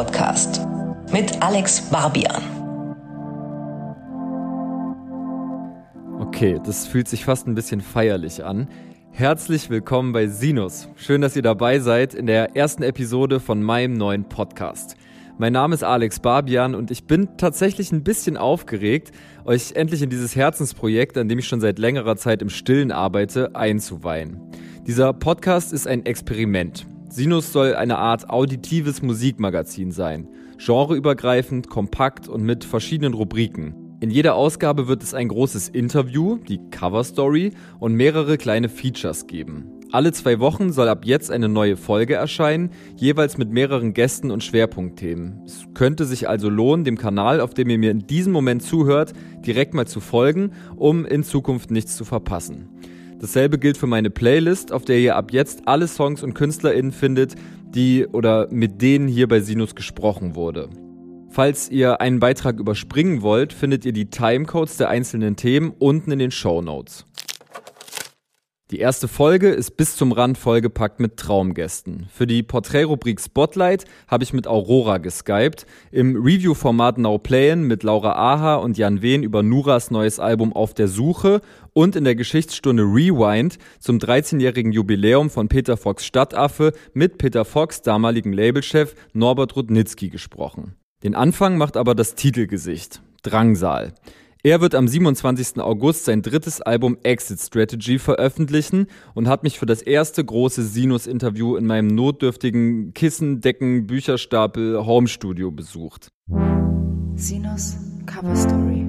Podcast mit Alex Barbian. Okay, das fühlt sich fast ein bisschen feierlich an. Herzlich willkommen bei Sinus. Schön, dass ihr dabei seid in der ersten Episode von meinem neuen Podcast. Mein Name ist Alex Barbian und ich bin tatsächlich ein bisschen aufgeregt, euch endlich in dieses Herzensprojekt, an dem ich schon seit längerer Zeit im Stillen arbeite, einzuweihen. Dieser Podcast ist ein Experiment. Sinus soll eine Art auditives Musikmagazin sein. Genreübergreifend, kompakt und mit verschiedenen Rubriken. In jeder Ausgabe wird es ein großes Interview, die Cover Story und mehrere kleine Features geben. Alle zwei Wochen soll ab jetzt eine neue Folge erscheinen, jeweils mit mehreren Gästen und Schwerpunktthemen. Es könnte sich also lohnen, dem Kanal, auf dem ihr mir in diesem Moment zuhört, direkt mal zu folgen, um in Zukunft nichts zu verpassen. Dasselbe gilt für meine Playlist, auf der ihr ab jetzt alle Songs und KünstlerInnen findet, die oder mit denen hier bei Sinus gesprochen wurde. Falls ihr einen Beitrag überspringen wollt, findet ihr die Timecodes der einzelnen Themen unten in den Show Notes. Die erste Folge ist bis zum Rand vollgepackt mit Traumgästen. Für die Porträtrubrik Spotlight habe ich mit Aurora geskypt, im Review-Format Now Playin mit Laura Aha und Jan Wehn über Nuras neues Album Auf der Suche und in der Geschichtsstunde Rewind zum 13-jährigen Jubiläum von Peter Fox Stadtaffe mit Peter Fox damaligen Labelchef Norbert Rudnitzky gesprochen. Den Anfang macht aber das Titelgesicht, Drangsal. Er wird am 27. August sein drittes Album Exit Strategy veröffentlichen und hat mich für das erste große Sinus-Interview in meinem notdürftigen Kissen, Decken, Bücherstapel Homestudio besucht. Sinus Cover Story.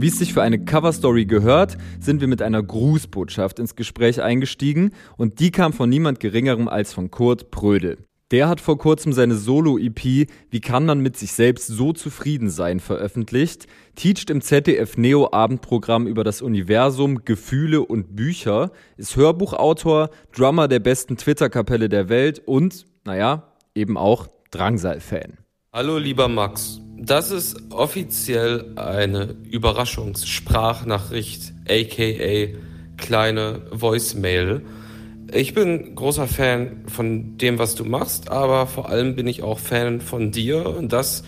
Wie es sich für eine Coverstory gehört, sind wir mit einer Grußbotschaft ins Gespräch eingestiegen und die kam von niemand Geringerem als von Kurt Prödel. Der hat vor kurzem seine Solo-EP Wie kann man mit sich selbst so zufrieden sein veröffentlicht, teacht im ZDF Neo Abendprogramm über das Universum, Gefühle und Bücher, ist Hörbuchautor, Drummer der besten Twitter-Kapelle der Welt und, naja, eben auch Drangsal-Fan. Hallo lieber Max, das ist offiziell eine Überraschungssprachnachricht, aka kleine Voicemail ich bin großer Fan von dem, was du machst, aber vor allem bin ich auch Fan von dir und das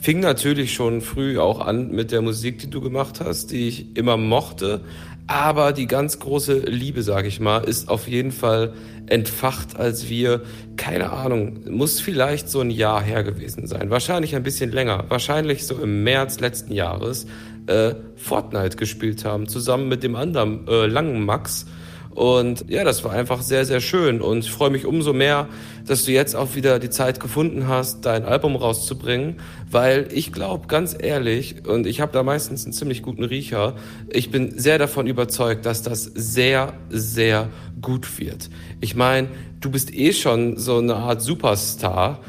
fing natürlich schon früh auch an mit der Musik, die du gemacht hast, die ich immer mochte. Aber die ganz große Liebe, sage ich mal, ist auf jeden Fall entfacht, als wir, keine Ahnung, muss vielleicht so ein Jahr her gewesen sein. Wahrscheinlich ein bisschen länger. Wahrscheinlich so im März letzten Jahres äh, Fortnite gespielt haben, zusammen mit dem anderen äh, langen Max. Und ja, das war einfach sehr, sehr schön. Und ich freue mich umso mehr, dass du jetzt auch wieder die Zeit gefunden hast, dein Album rauszubringen, weil ich glaube, ganz ehrlich, und ich habe da meistens einen ziemlich guten Riecher, ich bin sehr davon überzeugt, dass das sehr, sehr gut wird. Ich meine, du bist eh schon so eine Art Superstar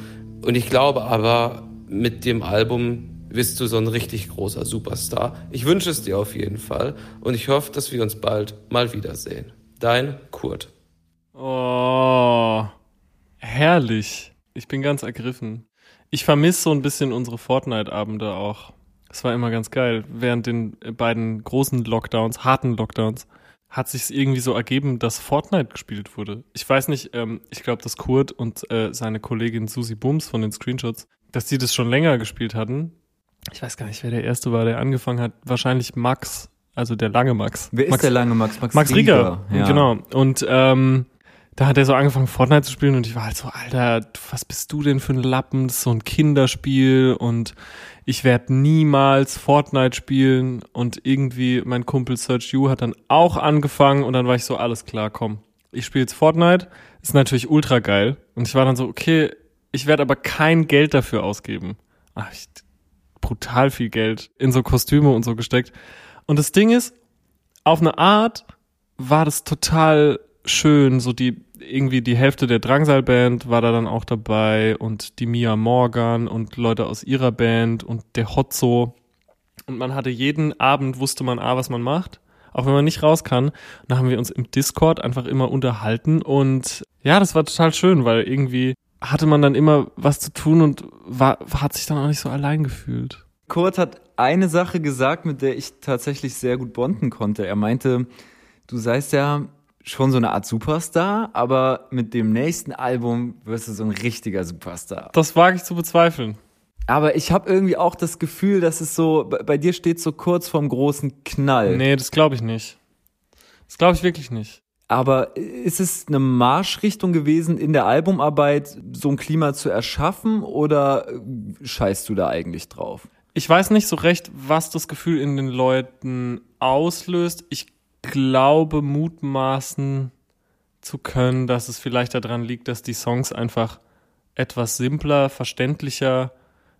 und ich glaube aber, mit dem Album bist du so ein richtig großer Superstar. Ich wünsche es dir auf jeden Fall und ich hoffe, dass wir uns bald mal wiedersehen. Dein Kurt. Oh, herrlich. Ich bin ganz ergriffen. Ich vermisse so ein bisschen unsere Fortnite-Abende auch. Es war immer ganz geil. Während den beiden großen Lockdowns, harten Lockdowns, hat sich irgendwie so ergeben, dass Fortnite gespielt wurde. Ich weiß nicht, ähm, ich glaube, dass Kurt und äh, seine Kollegin Susi Bums von den Screenshots, dass die das schon länger gespielt hatten. Ich weiß gar nicht, wer der Erste war, der angefangen hat. Wahrscheinlich Max also der lange Max. Wer Max, ist der lange Max? Max, Max Rieger. Rieger. Ja. Genau. Und ähm, da hat er so angefangen, Fortnite zu spielen und ich war halt so, Alter, was bist du denn für ein Lappen? Das ist so ein Kinderspiel und ich werde niemals Fortnite spielen. Und irgendwie mein Kumpel Search You hat dann auch angefangen und dann war ich so, alles klar, komm. Ich spiele jetzt Fortnite. Ist natürlich ultra geil. Und ich war dann so, okay, ich werde aber kein Geld dafür ausgeben. Ach, ich brutal viel Geld in so Kostüme und so gesteckt. Und das Ding ist, auf eine Art war das total schön, so die irgendwie die Hälfte der Drangsal-Band war da dann auch dabei und die Mia Morgan und Leute aus ihrer Band und der Hotzo. Und man hatte jeden Abend, wusste man A, was man macht, auch wenn man nicht raus kann. Dann haben wir uns im Discord einfach immer unterhalten und ja, das war total schön, weil irgendwie hatte man dann immer was zu tun und war, hat sich dann auch nicht so allein gefühlt. Kurt hat eine Sache gesagt, mit der ich tatsächlich sehr gut bonden konnte. Er meinte, du seist ja schon so eine Art Superstar, aber mit dem nächsten Album wirst du so ein richtiger Superstar. Das wage ich zu bezweifeln. Aber ich habe irgendwie auch das Gefühl, dass es so, bei dir steht so kurz vorm großen Knall. Nee, das glaube ich nicht. Das glaube ich wirklich nicht. Aber ist es eine Marschrichtung gewesen in der Albumarbeit, so ein Klima zu erschaffen oder scheißt du da eigentlich drauf? Ich weiß nicht so recht, was das Gefühl in den Leuten auslöst. Ich glaube, mutmaßen zu können, dass es vielleicht daran liegt, dass die Songs einfach etwas simpler, verständlicher,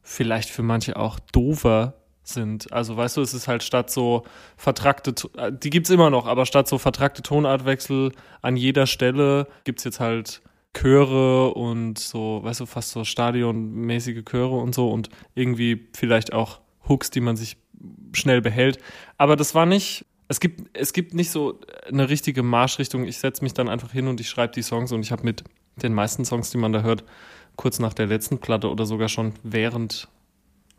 vielleicht für manche auch doofer sind. Also weißt du, es ist halt statt so vertrackte, äh, die gibt's immer noch, aber statt so vertrackte Tonartwechsel an jeder Stelle gibt's jetzt halt Chöre und so, weißt du, fast so stadionmäßige Chöre und so und irgendwie vielleicht auch Hooks, die man sich schnell behält. Aber das war nicht, es gibt, es gibt nicht so eine richtige Marschrichtung. Ich setze mich dann einfach hin und ich schreibe die Songs und ich habe mit den meisten Songs, die man da hört, kurz nach der letzten Platte oder sogar schon während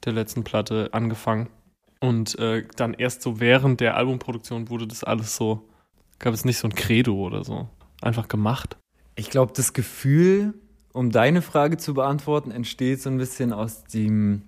der letzten Platte angefangen. Und äh, dann erst so während der Albumproduktion wurde das alles so, gab es nicht so ein Credo oder so. Einfach gemacht. Ich glaube, das Gefühl, um deine Frage zu beantworten, entsteht so ein bisschen aus dem,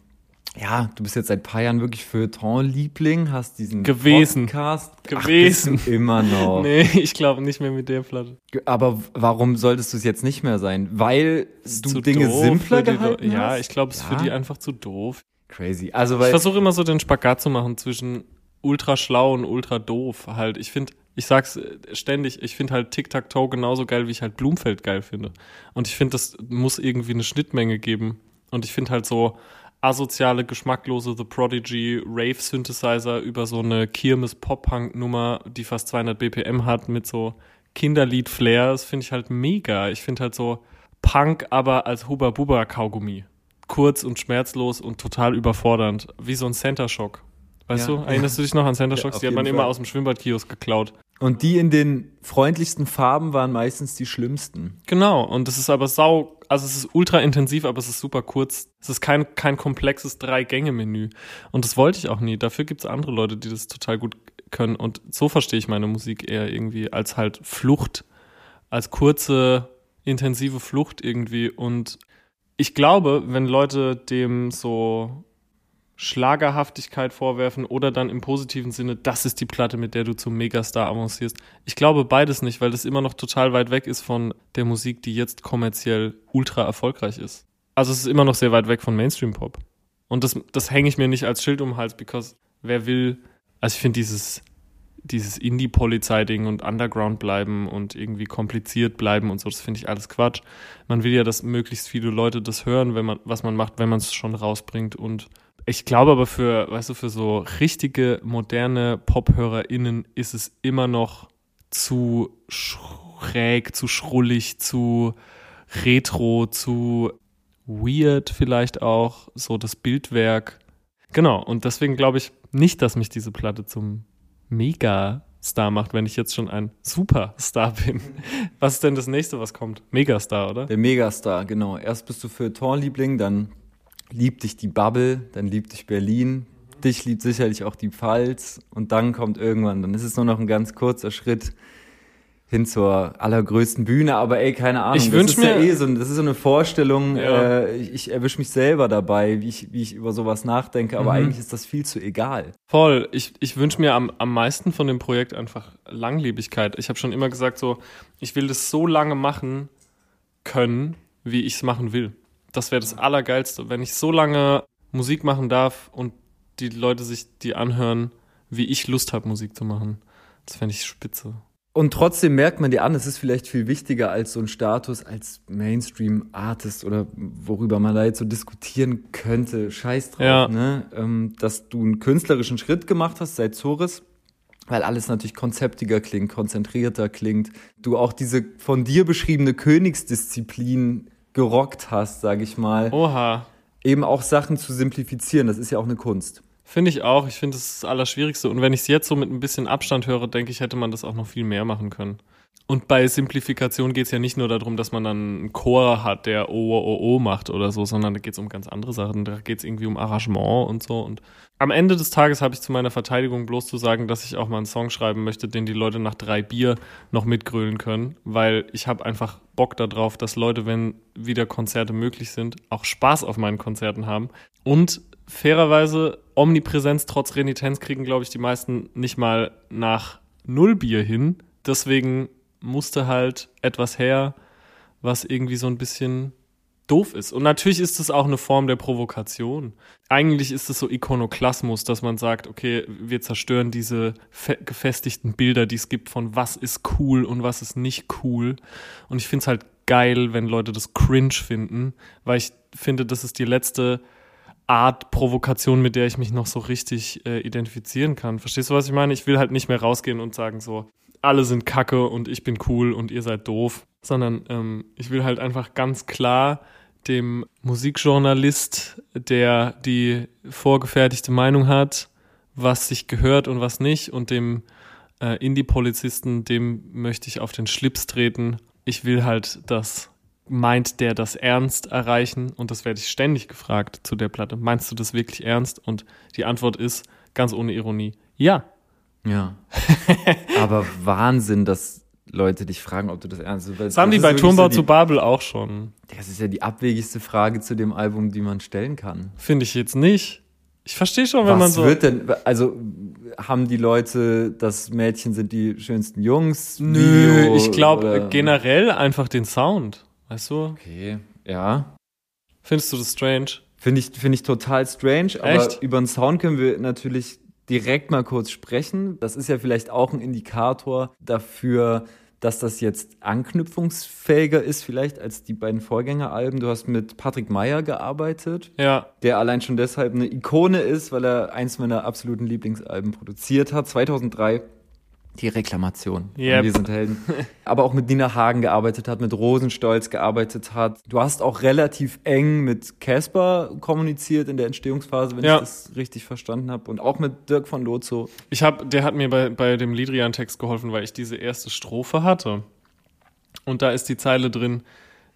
ja, du bist jetzt seit ein paar Jahren wirklich Feuilleton-Liebling, hast diesen Gewesen. Podcast. Gewesen. Ach, immer noch. Nee, ich glaube nicht mehr mit der Platte. Aber warum solltest du es jetzt nicht mehr sein? Weil du zu Dinge doof simpler die gehalten Leu- Ja, hast? ich glaube, es ist Ja. für die einfach zu doof. Crazy. Also, Ich weil, versuche immer so den Spagat zu machen zwischen ultra schlau und ultra doof. Halt, ich finde, ich sag's äh, ständig, ich finde halt Tic-Tac-Toe genauso geil, wie ich halt Blumfeld geil finde. Und ich finde, das muss irgendwie eine Schnittmenge geben. Und ich finde halt so asoziale, geschmacklose The Prodigy Rave-Synthesizer über so eine Kirmes-Pop-Punk-Nummer, die fast 200 BPM hat, mit so Kinderlied-Flair, das finde ich halt mega. Ich finde halt so Punk, aber als Huba-Buba-Kaugummi. Kurz und schmerzlos und total überfordernd. Wie so ein Center Shock. Weißt Ja. du? Erinnerst du dich noch an Center Ja, Shocks? auf die hat man immer Fall. aus dem Schwimmbadkiosk geklaut. und die in den freundlichsten Farben waren meistens die schlimmsten. Genau. Und es ist aber sau, also es ist ultra intensiv, aber es ist super kurz. Es ist kein, kein komplexes Drei-Gänge-Menü. Und das wollte ich auch nie. Dafür gibt es andere Leute, die das total gut können. Und so verstehe ich meine Musik eher irgendwie als halt Flucht, als kurze, intensive Flucht irgendwie. Und ich glaube, wenn Leute dem so Schlagerhaftigkeit vorwerfen oder dann im positiven Sinne, das ist die Platte, mit der du zum Megastar avancierst. Ich glaube beides nicht, weil das immer noch total weit weg ist von der Musik, die jetzt kommerziell ultra erfolgreich ist. Also es ist immer noch sehr weit weg von Mainstream-Pop. Und das, das hänge ich mir nicht als Schild um den Hals, because wer will, also ich finde dieses, dieses Indie-Polizei-Ding und Underground bleiben und irgendwie kompliziert bleiben und so, das finde ich alles Quatsch. Man will ja, dass möglichst viele Leute das hören, wenn man, was man macht, wenn man es schon rausbringt. Und ich glaube aber für, weißt du, für so richtige, moderne Pop-HörerInnen ist es immer noch zu schräg, zu schrullig, zu retro, zu weird vielleicht auch, so das Bildwerk. Genau, und deswegen glaube ich nicht, dass mich diese Platte zum Megastar macht, wenn ich jetzt schon ein Superstar bin. Was ist denn das nächste, was kommt? Megastar, oder? Der Megastar, genau. Erst bist du Feuilleton-Liebling, dann liebt dich die Bubble, dann liebt dich Berlin, dich liebt sicherlich auch die Pfalz und dann kommt irgendwann, dann ist es nur noch ein ganz kurzer Schritt hin zur allergrößten Bühne, aber ey, keine Ahnung. Ich ist ja mir- eh so, das ist so eine Vorstellung, Ja. äh, ich, ich erwische mich selber dabei, wie ich, wie ich über sowas nachdenke, aber Mhm. eigentlich ist das viel zu egal. Voll. Ich, ich wünsche mir am, am meisten von dem Projekt einfach Langlebigkeit. Ich habe schon immer gesagt, so, ich will das so lange machen können, wie ich es machen will. Das wäre das Allergeilste. Wenn ich so lange Musik machen darf und die Leute sich die anhören, wie ich Lust habe, Musik zu machen. Das fände ich spitze. Und trotzdem merkt man dir an, es ist vielleicht viel wichtiger als so ein Status als Mainstream-Artist oder worüber man da jetzt so diskutieren könnte. Scheiß drauf, Ja. ne? Ähm, dass du einen künstlerischen Schritt gemacht hast seit Zoris, weil alles natürlich konzeptiger klingt, konzentrierter klingt. Du auch diese von dir beschriebene Königsdisziplin gerockt hast, sag ich mal. Oha. Eben auch Sachen zu simplifizieren, das ist ja auch eine Kunst. Finde ich auch. Ich finde, das ist das Allerschwierigste. Und wenn ich es jetzt so mit ein bisschen Abstand höre, denke ich, hätte man das auch noch viel mehr machen können. Und bei Simplifikation geht es ja nicht nur darum, dass man dann einen Chor hat, der O, O, O macht oder so, sondern da geht es um ganz andere Sachen. Da geht es irgendwie um Arrangement und so. Und am Ende des Tages habe ich zu meiner Verteidigung bloß zu sagen, dass ich auch mal einen Song schreiben möchte, den die Leute nach drei Bier noch mitgrölen können, weil ich habe einfach Bock darauf, dass Leute, wenn wieder Konzerte möglich sind, auch Spaß auf meinen Konzerten haben. Und fairerweise, Omnipräsenz trotz Renitenz kriegen, glaube ich, die meisten nicht mal nach null Bier hin. Deswegen musste halt etwas her, was irgendwie so ein bisschen doof ist. Und natürlich ist es auch eine Form der Provokation. Eigentlich ist es so Ikonoklasmus, dass man sagt, okay, wir zerstören diese gefestigten Bilder, die es gibt von was ist cool und was ist nicht cool. Und ich finde es halt geil, wenn Leute das cringe finden, weil ich finde, das ist die letzte Art Provokation, mit der ich mich noch so richtig äh, identifizieren kann. Verstehst du, was ich meine? Ich will halt nicht mehr rausgehen und sagen so, alle sind kacke und ich bin cool und ihr seid doof, sondern ähm, ich will halt einfach ganz klar dem Musikjournalist, der die vorgefertigte Meinung hat, was sich gehört und was nicht, und dem äh, Indie-Polizisten, dem möchte ich auf den Schlips treten. Ich will halt das, meint der das ernst erreichen? Und das werde ich ständig gefragt zu der Platte. Meinst du das wirklich ernst? Und die Antwort ist ganz ohne Ironie, ja. Ja. Aber Wahnsinn, dass Leute dich fragen, ob du das ernst nimmst. Das haben die bei Turmbau so die, zu Babel auch schon. Das ist ja die abwegigste Frage zu dem Album, die man stellen kann. Finde ich jetzt nicht. Ich verstehe schon, wenn Was man so. Was wird denn, also haben die Leute, das Mädchen sind die schönsten Jungs? Nö, Bio, ich glaube generell einfach den Sound. Weißt du? Okay, ja. Findest du das strange? Finde ich, finde ich total strange, aber Echt? über den Sound können wir natürlich direkt mal kurz sprechen. Das ist ja vielleicht auch ein Indikator dafür, dass das jetzt anknüpfungsfähiger ist vielleicht als die beiden Vorgängeralben. Du hast mit Patrick Meyer gearbeitet, ja. der allein schon deshalb eine Ikone ist, weil er eins meiner absoluten Lieblingsalben produziert hat. 2003 die Reklamation. Yep. Wir sind Helden. Aber auch mit Nina Hagen gearbeitet hat, mit Rosenstolz gearbeitet hat. Du hast auch relativ eng mit Casper kommuniziert in der Entstehungsphase, wenn ja. ich das richtig verstanden habe. Und auch mit Dirk von Lozo. Ich habe, der hat mir bei, bei dem Lidrian-Text geholfen, weil ich diese erste Strophe hatte. Und da ist die Zeile drin,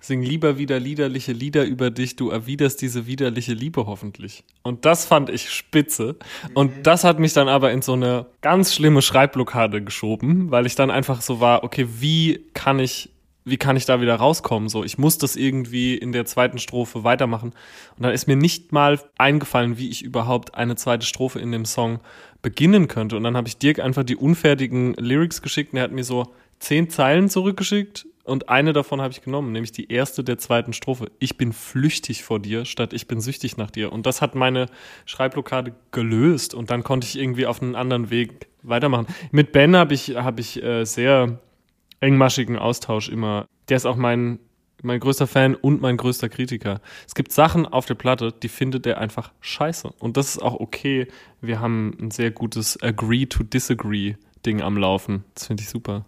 Sing lieber wieder liederliche Lieder über dich, du erwiderst diese widerliche Liebe hoffentlich. Und das fand ich spitze. Und mhm. das hat mich dann aber in so eine ganz schlimme Schreibblockade geschoben, weil ich dann einfach so war, okay, wie kann ich wie kann ich da wieder rauskommen? So, ich muss das irgendwie in der zweiten Strophe weitermachen. Und dann ist mir nicht mal eingefallen, wie ich überhaupt eine zweite Strophe in dem Song beginnen könnte. Und dann habe ich Dirk einfach die unfertigen Lyrics geschickt und er hat mir so zehn Zeilen zurückgeschickt und eine davon habe ich genommen, nämlich die erste der zweiten Strophe. Ich bin flüchtig vor dir, statt ich bin süchtig nach dir. Und das hat meine Schreibblockade gelöst. Und dann konnte ich irgendwie auf einen anderen Weg weitermachen. Mit Ben habe ich, hab ich äh, sehr engmaschigen Austausch immer. Der ist auch mein, mein größter Fan und mein größter Kritiker. Es gibt Sachen auf der Platte, die findet er einfach scheiße. Und das ist auch okay. Wir haben ein sehr gutes Agree to Disagree Ding am Laufen. Das finde ich super.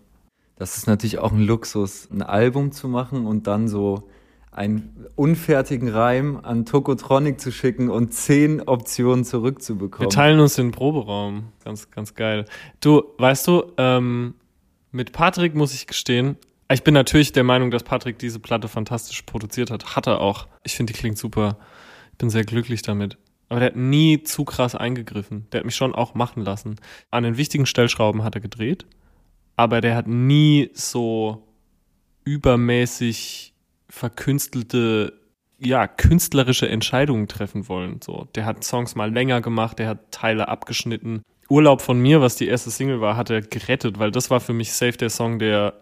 Das ist natürlich auch ein Luxus, ein Album zu machen und dann so einen unfertigen Reim an Tokotronic zu schicken und zehn Optionen zurückzubekommen. Wir teilen uns den Proberaum. Ganz, ganz geil. Du, weißt du, ähm, mit Patrick muss ich gestehen, ich bin natürlich der Meinung, dass Patrick diese Platte fantastisch produziert hat. Hat er auch. Ich finde, die klingt super. Ich bin sehr glücklich damit. Aber der hat nie zu krass eingegriffen. Der hat mich schon auch machen lassen. An den wichtigen Stellschrauben hat er gedreht aber der hat nie so übermäßig verkünstelte, ja, künstlerische Entscheidungen treffen wollen. So, der hat Songs mal länger gemacht, der hat Teile abgeschnitten. Urlaub von mir, was die erste Single war, hat er gerettet, weil das war für mich safe der Song, der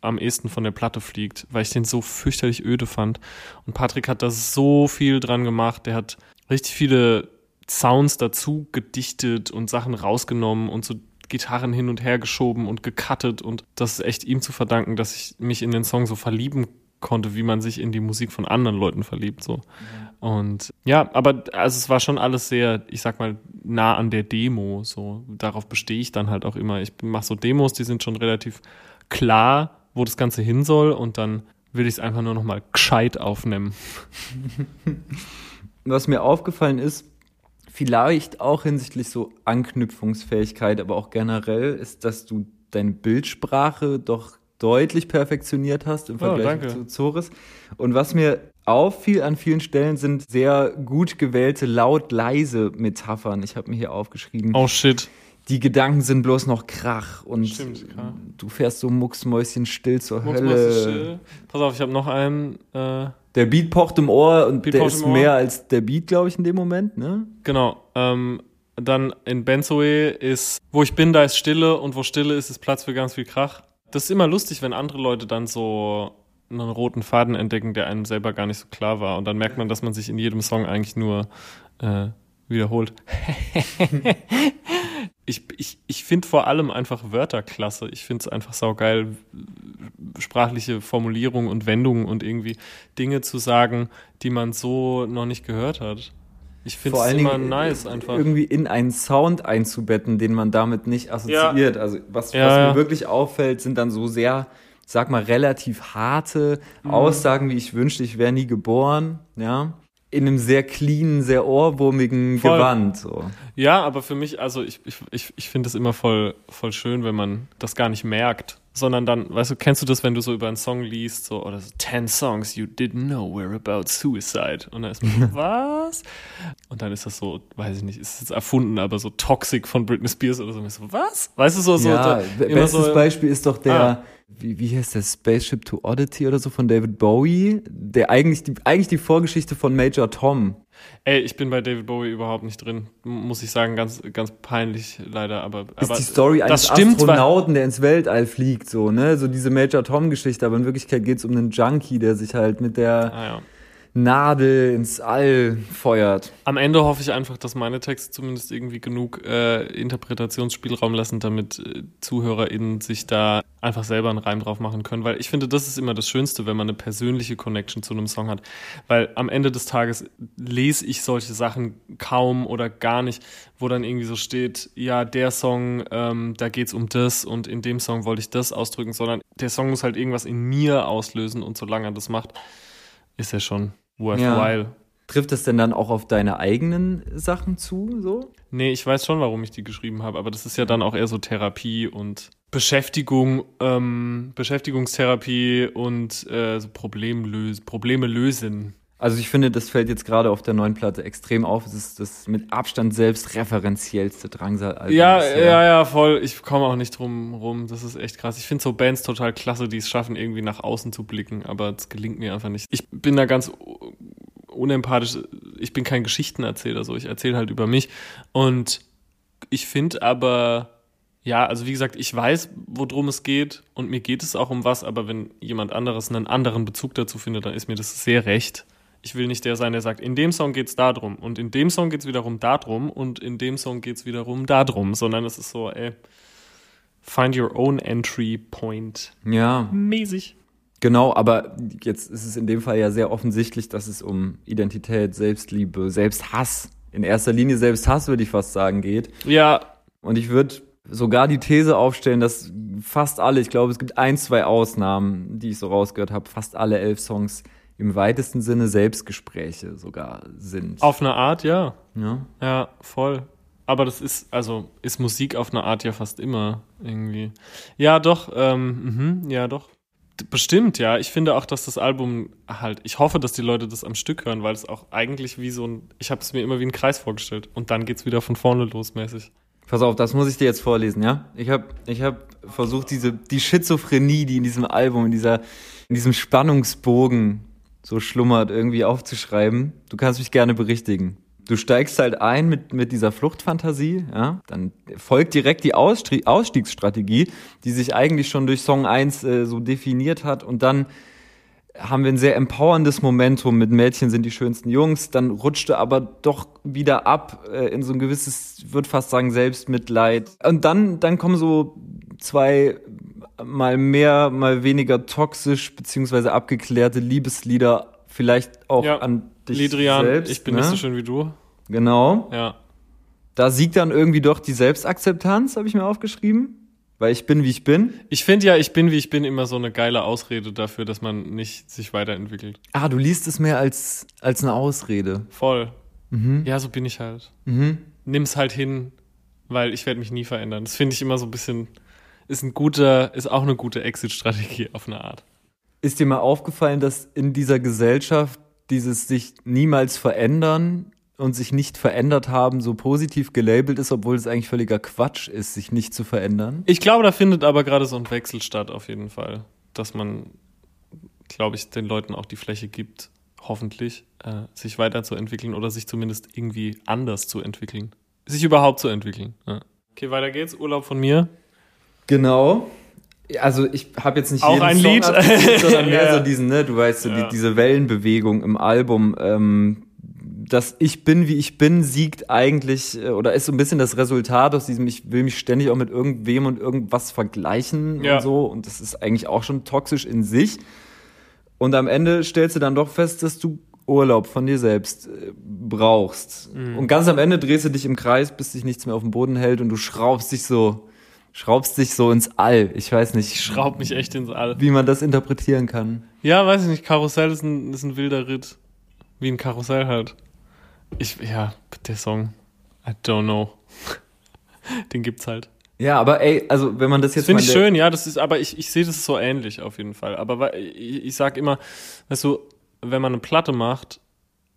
am ehesten von der Platte fliegt, weil ich den so fürchterlich öde fand. Und Patrick hat da so viel dran gemacht. Der hat richtig viele Sounds dazu gedichtet und Sachen rausgenommen und so Gitarren hin und her geschoben und gecuttet und das ist echt ihm zu verdanken, dass ich mich in den Song so verlieben konnte, wie man sich in die Musik von anderen Leuten verliebt, so. Mhm. Und ja, aber also es war schon alles sehr, ich sag mal, nah an der Demo, so. Darauf bestehe ich dann halt auch immer. Ich mache so Demos, die sind schon relativ klar, wo das Ganze hin soll und dann will ich es einfach nur noch mal gescheit aufnehmen. Was mir aufgefallen ist, vielleicht auch hinsichtlich so Anknüpfungsfähigkeit, aber auch generell ist, dass du deine Bildsprache doch deutlich perfektioniert hast im Vergleich danke. zu Zoris. Und was mir auffiel an vielen Stellen sind sehr gut gewählte laut-leise Metaphern. Ich habe mir hier aufgeschrieben. Oh shit. Die Gedanken sind bloß noch Krach und Stimmt, du fährst so mucksmäuschen still zur Hölle. Pass auf, ich habe noch einen. Äh, Der Beat pocht im Ohr und Beat der ist mehr als der Beat, glaube ich, in dem Moment, ne? genau. Ähm, dann in Benzoe ist, wo ich bin, da ist Stille und wo Stille ist, ist Platz für ganz viel Krach. Das ist immer lustig, wenn andere Leute dann so einen roten Faden entdecken, der einem selber gar nicht so klar war. Und dann merkt man, dass man sich in jedem Song eigentlich nur äh, wiederholt. ich ich, ich finde vor allem einfach Wörter klasse. Ich finde es einfach saugeil, sprachliche Formulierungen und Wendungen und irgendwie Dinge zu sagen, die man so noch nicht gehört hat. Ich finde es immer Dingen nice einfach. irgendwie in einen Sound einzubetten, den man damit nicht assoziiert. Also was, Ja, was ja. mir wirklich auffällt, sind dann so sehr, sag mal, relativ harte Mhm. Aussagen, wie ich wünschte, ich wäre nie geboren, ja. In einem sehr cleanen, sehr ohrwurmigen Voll. Gewand. So. Ja, aber für mich, also ich, ich, ich, ich finde es immer voll, voll schön, wenn man das gar nicht merkt, sondern dann, weißt du, kennst du das, wenn du so über einen Song liest, so, oder so, 10 Songs you didn't know were about suicide. Und dann ist man so, was? Und dann ist das so, weiß ich nicht, ist jetzt erfunden, aber so toxic von Britney Spears oder so. So, was? Weißt du, so, so, ja, be- immer bestes so, Beispiel ist doch der, Ah. wie, wie heißt der, Spaceship to Oddity oder so von David Bowie, der eigentlich die, eigentlich die Vorgeschichte von Major Tom. Ey, ich bin bei David Bowie überhaupt nicht drin, muss ich sagen, ganz, ganz peinlich leider, aber, ist aber die Story eines das stimmt, weil- Astronauten, der ins Weltall fliegt, so, ne? So diese Major Tom-Geschichte, aber in Wirklichkeit geht's um einen Junkie, der sich halt mit der Ah, ja. Nadel ins All feuert. Am Ende hoffe ich einfach, dass meine Texte zumindest irgendwie genug äh, Interpretationsspielraum lassen, damit äh, ZuhörerInnen sich da einfach selber einen Reim drauf machen können. Weil ich finde, das ist immer das Schönste, wenn man eine persönliche Connection zu einem Song hat. Weil am Ende des Tages lese ich solche Sachen kaum oder gar nicht, wo dann irgendwie so steht, ja, der Song, ähm, da geht's um das und in dem Song wollte ich das ausdrücken, sondern der Song muss halt irgendwas in mir auslösen und solange er das macht, ist er schon worthwhile. Trifft das denn dann auch auf deine eigenen Sachen zu, so? Nee, ich weiß schon, warum ich die geschrieben habe, aber das ist ja dann auch eher so Therapie und Beschäftigung, ähm, Beschäftigungstherapie und äh, so Problemlös Probleme lösen. Also ich finde, das fällt jetzt gerade auf der neuen Platte extrem auf. Es ist das mit Abstand selbstreferenziellste Drangsal-Album. Ja, bisher. ja, ja, voll. Ich komme auch nicht drum rum. Das ist echt krass. Ich finde so Bands total klasse, die es schaffen, irgendwie nach außen zu blicken, aber es gelingt mir einfach nicht. Ich bin da ganz unempathisch. Ich bin kein Geschichtenerzähler, so. Ich erzähle halt über mich. Und ich finde aber, ja, also wie gesagt, ich weiß, worum es geht und mir geht es auch um was, aber wenn jemand anderes einen anderen Bezug dazu findet, dann ist mir das sehr recht. Ich will nicht der sein, der sagt, in dem Song geht's darum und in dem Song geht's wiederum darum und in dem Song geht's wiederum darum, sondern es ist so, ey, find your own entry point. Ja, Mäßig. genau, aber jetzt ist es in dem Fall ja sehr offensichtlich, dass es um Identität, Selbstliebe, Selbsthass, in erster Linie Selbsthass, würde ich fast sagen, geht. Ja, Und ich würde sogar die These aufstellen, dass fast alle, ich glaube, es gibt ein, zwei Ausnahmen, die ich so rausgehört habe, fast alle elf Songs im weitesten Sinne Selbstgespräche sogar sind. auf eine Art, ja. Ja. Ja, voll. Aber das ist, also, ist Musik auf eine Art ja fast immer irgendwie. Ja, doch, ähm, mhm, ja, doch. Bestimmt, ja. Ich finde auch, dass das Album halt, ich hoffe, dass die Leute das am Stück hören, weil es auch eigentlich wie so ein, ich habe es mir immer wie ein Kreis vorgestellt. Und dann geht's wieder von vorne los mäßig. Pass auf, das muss ich dir jetzt vorlesen, ja? Ich habe ich hab versucht, diese, die Schizophrenie, die in diesem Album, in dieser, in diesem Spannungsbogen so schlummert, irgendwie aufzuschreiben. Du kannst mich gerne berichtigen. Du steigst halt ein mit, mit dieser Fluchtfantasie, ja? Dann folgt direkt die Ausstrie Ausstiegsstrategie, die sich eigentlich schon durch Song 1 äh, so definiert hat und dann haben wir ein sehr empowerndes Momentum mit Mädchen sind die schönsten Jungs, dann rutschte aber doch wieder ab äh, in so ein gewisses, würde fast sagen, Selbstmitleid. Und dann, dann kommen so zwei mal mehr, mal weniger toxisch beziehungsweise abgeklärte Liebeslieder, vielleicht auch Ja, an dich Lidrian, selbst. ich bin ne? nicht so schön wie du. Genau. Ja. Da siegt dann irgendwie doch die Selbstakzeptanz, habe ich mir aufgeschrieben. Weil ich bin, wie ich bin. Ich finde ja, ich bin wie ich bin immer so eine geile Ausrede dafür, dass man nicht sich weiterentwickelt. Ah, du liest es mehr als, als eine Ausrede. Voll. Mhm. Ja, so bin ich halt. Mhm. Nimm's halt hin, weil ich werde mich nie verändern. Das finde ich immer so ein bisschen. Ist ein guter, ist auch eine gute Exit-Strategie auf eine Art. Ist dir mal aufgefallen, dass in dieser Gesellschaft dieses sich niemals verändern und sich nicht verändert haben so positiv gelabelt ist, obwohl es eigentlich völliger Quatsch ist, sich nicht zu verändern? Ich glaube, da findet aber gerade so ein Wechsel statt, auf jeden Fall. Dass man, glaube ich, den Leuten auch die Fläche gibt, hoffentlich, äh, sich weiterzuentwickeln oder sich zumindest irgendwie anders zu entwickeln. Sich überhaupt zu entwickeln. Ja. Okay, weiter geht's. Urlaub von mir. Genau. Also ich habe jetzt nicht Auch jeden ein Song Lied. sondern mehr Ja. so diesen, ne, du weißt, so Ja. die, diese Wellenbewegung im Album. Ähm, das Ich bin, wie ich bin, siegt eigentlich äh, oder ist so ein bisschen das Resultat aus diesem, ich will mich ständig auch mit irgendwem und irgendwas vergleichen Ja. und so. Und das ist eigentlich auch schon toxisch in sich. Und am Ende stellst du dann doch fest, dass du Urlaub von dir selbst äh, brauchst. Mhm. Und ganz am Ende drehst du dich im Kreis, bis dich nichts mehr auf dem Boden hält und du schraubst dich so, schraubst dich so ins All. Ich weiß nicht, Ich schraub mich echt ins All. wie man das interpretieren kann. Ja, weiß ich nicht. Karussell ist ein, ist ein wilder Ritt. Wie ein Karussell halt. Ich, ja, der Song. I don't know. Den gibt's halt. Ja, aber ey, also wenn man das jetzt finde ich schön, ja, das ist, aber ich, ich sehe das so ähnlich auf jeden Fall. Aber ich, ich sag immer, weißt du, wenn man eine Platte macht,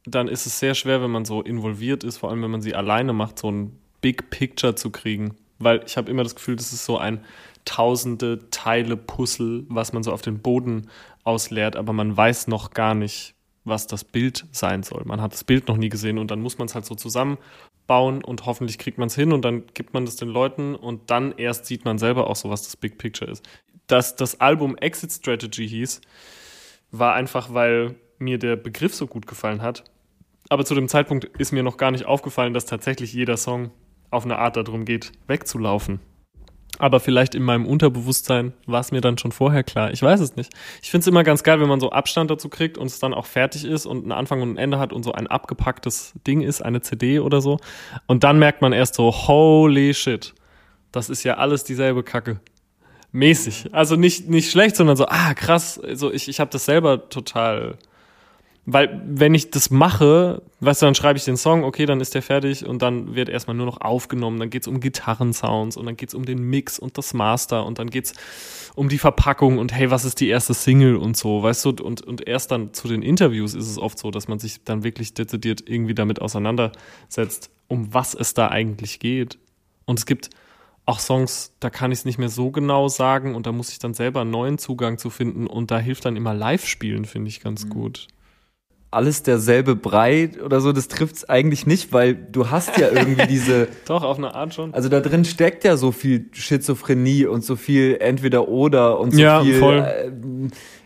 dann ist es sehr schwer, wenn man so involviert ist, vor allem wenn man sie alleine macht, so ein Big Picture zu kriegen. Weil ich habe immer das Gefühl, das ist so ein tausende Teile Puzzle, was man so auf den Boden ausleert, aber man weiß noch gar nicht, was das Bild sein soll. Man hat das Bild noch nie gesehen und dann muss man es halt so zusammenbauen und hoffentlich kriegt man es hin und dann gibt man das den Leuten und dann erst sieht man selber auch so, was das Big Picture ist. Dass das Album Exit Strategy hieß, war einfach, weil mir der Begriff so gut gefallen hat. Aber zu dem Zeitpunkt ist mir noch gar nicht aufgefallen, dass tatsächlich jeder Song auf eine Art darum geht, wegzulaufen. Aber vielleicht in meinem Unterbewusstsein war es mir dann schon vorher klar. Ich weiß es nicht. Ich finde es immer ganz geil, wenn man so Abstand dazu kriegt und es dann auch fertig ist und einen Anfang und ein Ende hat und so ein abgepacktes Ding ist, eine CD oder so. Und dann merkt man erst so, holy shit, das ist ja alles dieselbe Kacke. Mäßig. Also nicht, nicht schlecht, sondern so, ah, krass, also ich, ich habe das selber total weil wenn ich das mache, weißt du, dann schreibe ich den Song, okay, dann ist der fertig und dann wird erstmal nur noch aufgenommen, dann geht's um Gitarrensounds und dann geht's um den Mix und das Master und dann geht's um die Verpackung und hey, was ist die erste Single und so, weißt du, und, und erst dann zu den Interviews ist es oft so, dass man sich dann wirklich dezidiert irgendwie damit auseinandersetzt, um was es da eigentlich geht. Und es gibt auch Songs, da kann ich es nicht mehr so genau sagen und da muss ich dann selber einen neuen Zugang zu finden und da hilft dann immer Live-Spielen, finde ich ganz gut. Alles derselbe Brei oder so, das trifft's eigentlich nicht, weil du hast ja irgendwie diese, Doch, auf eine Art schon. also da drin steckt ja so viel Schizophrenie und so viel entweder oder und so Ja, viel, voll. Äh,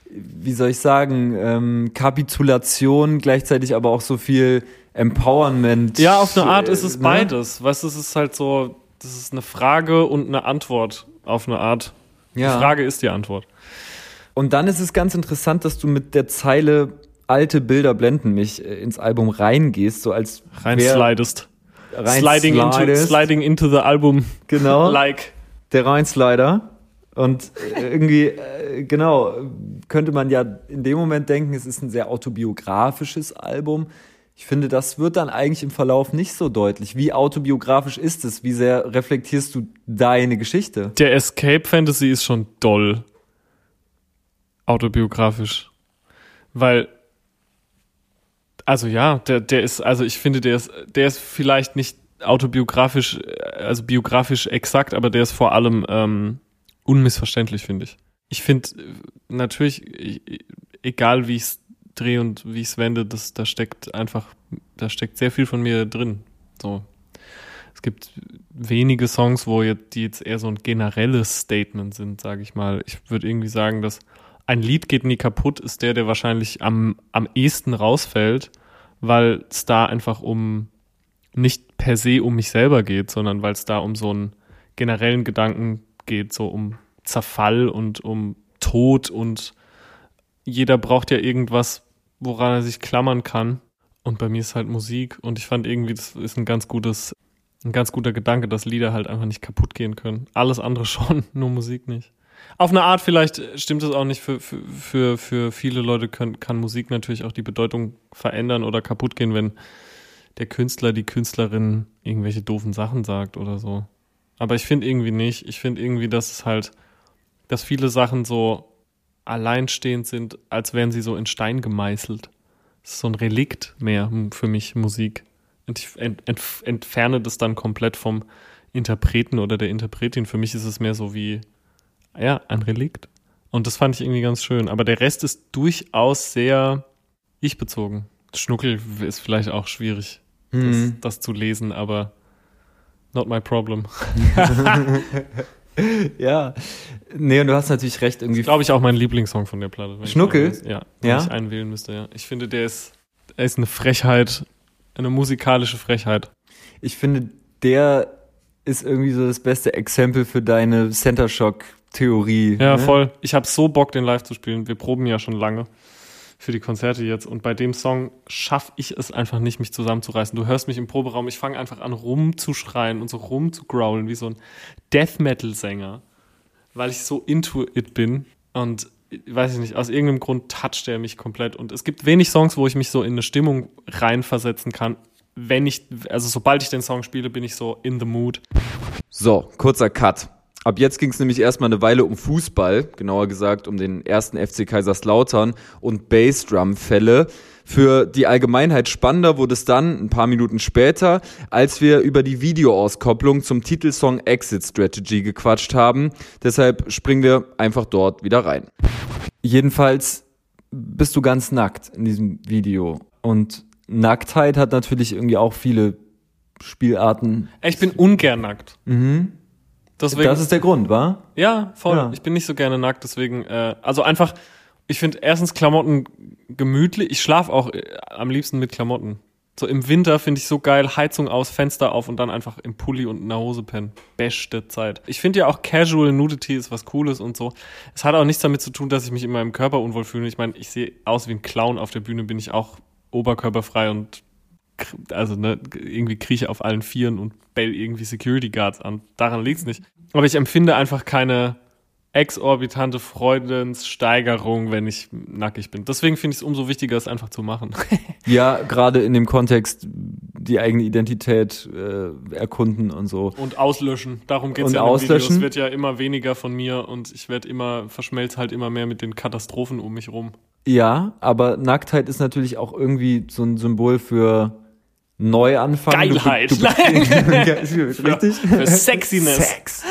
wie soll ich sagen, ähm, Kapitulation, gleichzeitig aber auch so viel Empowerment. Ja, auf eine Art äh, ist es ne? beides. Weißt du, es ist halt so, das ist eine Frage und eine Antwort auf eine Art. Ja. Die Frage ist die Antwort. Und dann ist es ganz interessant, dass du mit der Zeile alte Bilder blenden mich äh, ins Album reingehst, so als Rein wär- slidest. rein sliding, into, slidest. sliding into the album. Genau. Like. der Reinslider. Und äh, irgendwie, äh, genau, könnte man ja in dem Moment denken, es ist ein sehr autobiografisches Album. Ich finde, das wird dann eigentlich im Verlauf nicht so deutlich. Wie autobiografisch ist es? Wie sehr reflektierst du deine Geschichte? Der Escape Fantasy ist schon doll. Autobiografisch. Weil, also ja, der, der ist, also ich finde, der ist, der ist vielleicht nicht autobiografisch, also biografisch exakt, aber der ist vor allem ähm, unmissverständlich, finde ich. Ich finde natürlich, egal wie ich es drehe und wie ich es wende, das, da steckt einfach, da steckt sehr viel von mir drin. So. Es gibt wenige Songs, wo jetzt, die jetzt eher so ein generelles Statement sind, sage ich mal. Ich würde irgendwie sagen, dass ein Lied geht nie kaputt, ist der, der wahrscheinlich am, am ehesten rausfällt, weil es da einfach um nicht per se um mich selber geht, sondern weil es da um so einen generellen Gedanken geht, so um Zerfall und um Tod und jeder braucht ja irgendwas, woran er sich klammern kann. Und bei mir ist halt Musik und ich fand irgendwie, das ist ein ganz gutes, ein ganz guter Gedanke, dass Lieder halt einfach nicht kaputt gehen können. Alles andere schon, nur Musik nicht. Auf eine Art vielleicht stimmt es auch nicht. Für, für, für, viele Leute können, kann Musik natürlich auch die Bedeutung verändern oder kaputt gehen, wenn der Künstler, die Künstlerin irgendwelche doofen Sachen sagt oder so. Aber ich finde irgendwie nicht. Ich finde irgendwie, dass es halt, dass viele Sachen so alleinstehend sind, als wären sie so in Stein gemeißelt. Das ist so ein Relikt mehr für mich, Musik. Und ich ent, ent, entferne das dann komplett vom Interpreten oder der Interpretin. Für mich ist es mehr so wie, ja, ein Relikt. Und das fand ich irgendwie ganz schön. Aber der Rest ist durchaus sehr ich-bezogen. Schnuckel ist vielleicht auch schwierig, Mhm. das, das zu lesen, aber not my problem. Ja. Nee, und du hast natürlich recht, irgendwie. Glaube ich auch mein Lieblingssong von der Platte. ich Schnuckel? einen- Ja, wenn Ja? ich einen wählen müsste, ja. Ich finde, der ist, er ist eine Frechheit, eine musikalische Frechheit. Ich finde, der ist irgendwie so das beste Exempel für deine Center Shock Theorie. Ja, ne? voll. Ich habe so Bock, den live zu spielen. Wir proben ja schon lange für die Konzerte jetzt. Und bei dem Song schaffe ich es einfach nicht, mich zusammenzureißen. Du hörst mich im Proberaum, ich fange einfach an rumzuschreien und so rumzugrowlen wie so ein Death Metal Sänger, weil ich so into it bin. Und weiß ich nicht, aus irgendeinem Grund toucht er mich komplett. Und es gibt wenig Songs, wo ich mich so in eine Stimmung reinversetzen kann. Wenn ich, also sobald ich den Song spiele, bin ich so in the mood. So, kurzer Cut. Ab jetzt ging es nämlich erstmal eine Weile um Fußball, genauer gesagt um den ersten FC Kaiserslautern und Bassdrum-Fälle. Für die Allgemeinheit spannender wurde es dann ein paar Minuten später, als wir über die Videoauskopplung zum Titelsong Exit Strategy gequatscht haben. Deshalb springen wir einfach dort wieder rein. Jedenfalls bist du ganz nackt in diesem Video. Und Nacktheit hat natürlich irgendwie auch viele Spielarten. Ich bin ungern nackt. Deswegen, Das ist der Grund, wa? Ja, voll. Ja. Ich bin nicht so gerne nackt, deswegen, äh, also einfach, ich finde erstens Klamotten gemütlich. Ich schlafe auch äh, am liebsten mit Klamotten. So im Winter finde ich so geil, Heizung aus, Fenster auf und dann einfach im Pulli und in der Hose pennen. Beste Zeit. Ich finde ja auch Casual Nudity ist was Cooles und so. Es hat auch nichts damit zu tun, dass ich mich in meinem Körper unwohl fühle. Ich meine, ich sehe aus wie ein Clown auf der Bühne, bin ich auch oberkörperfrei und also ne, irgendwie krieche auf allen Vieren und bell irgendwie Security Guards an. Daran liegt's nicht. Aber ich empfinde einfach keine exorbitante Freudenssteigerung, wenn ich nackig bin. Deswegen finde ich es umso wichtiger, es einfach zu machen. Ja, gerade in dem Kontext die eigene Identität äh, erkunden und so. Und auslöschen. Darum geht's Und ja in den auslöschen? Videos. Es wird ja immer weniger von mir und ich werde immer, verschmelz halt immer mehr mit den Katastrophen um mich rum. Ja, aber Nacktheit ist natürlich auch irgendwie so ein Symbol für Neuanfang. Geilheit. Du, du, du, richtig? Für Sexiness. Sex.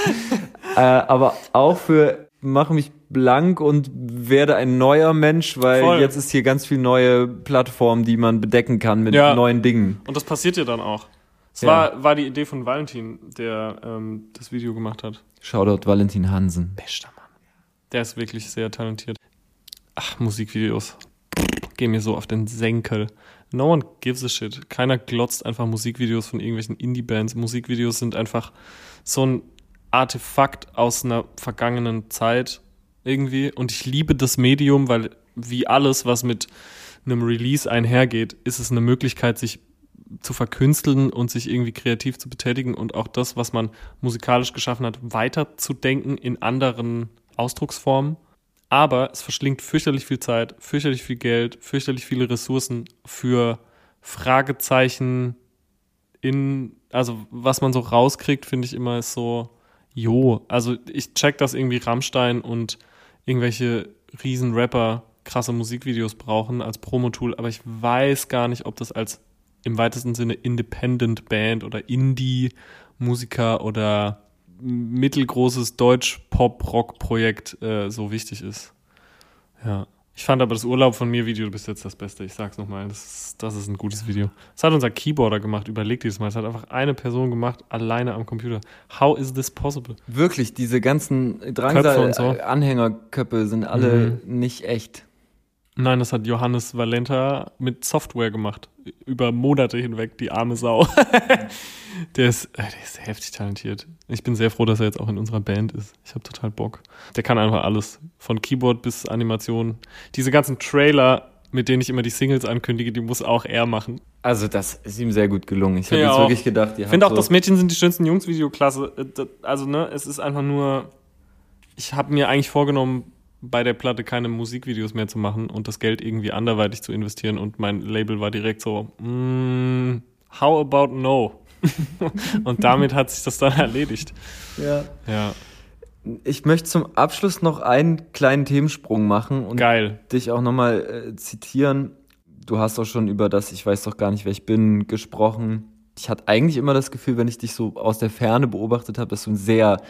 äh, aber auch für mache mich blank und werde ein neuer Mensch, weil Voll. jetzt ist hier ganz viel neue Plattform, die man bedecken kann mit Ja. neuen Dingen. Und das passiert ja dann auch. Es Ja. war, war die Idee von Valentin, der ähm, das Video gemacht hat. Shoutout Valentin Hansen. Bester Mann. Der ist wirklich sehr talentiert. Ach, Musikvideos. Gehen mir so auf den Senkel. No one gives a shit. Keiner glotzt einfach Musikvideos von irgendwelchen Indie-Bands. Musikvideos sind einfach so ein Artefakt aus einer vergangenen Zeit irgendwie. Und ich liebe das Medium, weil wie alles, was mit einem Release einhergeht, ist es eine Möglichkeit, sich zu verkünsteln und sich irgendwie kreativ zu betätigen und auch das, was man musikalisch geschaffen hat, weiterzudenken in anderen Ausdrucksformen. Aber es verschlingt fürchterlich viel Zeit, fürchterlich viel Geld, fürchterlich viele Ressourcen für Fragezeichen in, also was man so rauskriegt, finde ich immer ist so, jo, also ich check, dass irgendwie Rammstein und irgendwelche riesen Rapper krasse Musikvideos brauchen als Promotool, aber ich weiß gar nicht, ob das als im weitesten Sinne Independent Band oder Indie-Musiker oder mittelgroßes Deutsch-Pop-Rock-Projekt äh, so wichtig ist. Ja. Ich fand aber das Urlaub von mir Video bis jetzt das Beste. Ich sag's nochmal, das, ist- das ist ein gutes Video. Das hat unser Keyboarder gemacht, überlegt dieses Mal. Das hat einfach eine Person gemacht, alleine am Computer. How is this possible? Wirklich, diese ganzen Köpfe und so. Drangsal-Anhängerköpfe sind alle nicht echt. Nein, das hat Johannes Valenta mit Software gemacht. Über Monate hinweg, die arme Sau. der, ist, äh, der ist heftig talentiert. Ich bin sehr froh, dass er jetzt auch in unserer Band ist. Ich habe total Bock. Der kann einfach alles. Von Keyboard bis Animation. Diese ganzen Trailer, mit denen ich immer die Singles ankündige, die muss auch er machen. Also das ist ihm sehr gut gelungen. Ich habe Ja, jetzt auch. wirklich gedacht, ihr Ich finde auch, habt das so Mädchen sind die schönsten Jungs Videoklasse. Äh, Also, ne, es ist einfach nur. Ich habe mir eigentlich vorgenommen, bei der Platte keine Musikvideos mehr zu machen und das Geld irgendwie anderweitig zu investieren und mein Label war direkt so, mm, how about no? und damit hat sich das dann erledigt. Ja. Ja, Ich möchte zum Abschluss noch einen kleinen Themensprung machen und geil. dich auch nochmal äh, zitieren. Du hast auch schon über das Ich weiß doch gar nicht, wer ich bin gesprochen. Ich hatte eigentlich immer das Gefühl, wenn ich dich so aus der Ferne beobachtet habe, dass du ein sehr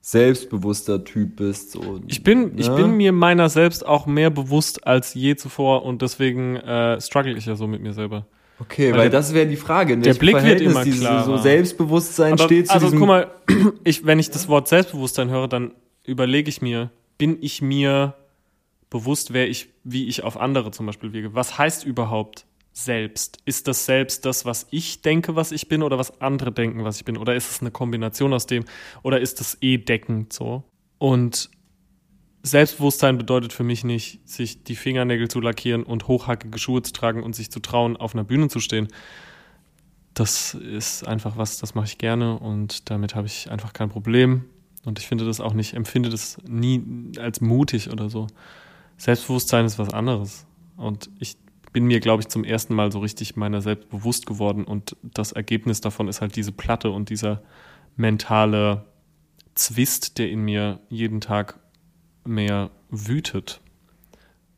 selbstbewusster Typ bist. So, Ich bin, ich ne? bin mir meiner selbst auch mehr bewusst als je zuvor und deswegen äh, struggle ich ja so mit mir selber. Okay, Weil weil, das wäre die Frage. Der Blick wird Verhältnis immer dieses klarer. So Selbstbewusstsein Aber, steht zu also guck mal, ich, wenn ich das Wort Selbstbewusstsein höre, dann überlege ich mir, bin ich mir bewusst, wer ich, wie ich auf andere zum Beispiel wirke? Was heißt überhaupt selbst? Ist das selbst das, was ich denke, was ich bin, oder was andere denken, was ich bin? Oder ist es eine Kombination aus dem? Oder ist es eh deckend so? Und Selbstbewusstsein bedeutet für mich nicht, sich die Fingernägel zu lackieren und hochhackige Schuhe zu tragen und sich zu trauen, auf einer Bühne zu stehen. Das ist einfach was, das mache ich gerne und damit habe ich einfach kein Problem. Und ich finde das auch nicht, empfinde das nie als mutig oder so. Selbstbewusstsein ist was anderes. Und ich bin mir, glaube ich, zum ersten Mal so richtig meiner selbst bewusst geworden. Und das Ergebnis davon ist halt diese Platte und dieser mentale Zwist, der in mir jeden Tag mehr wütet.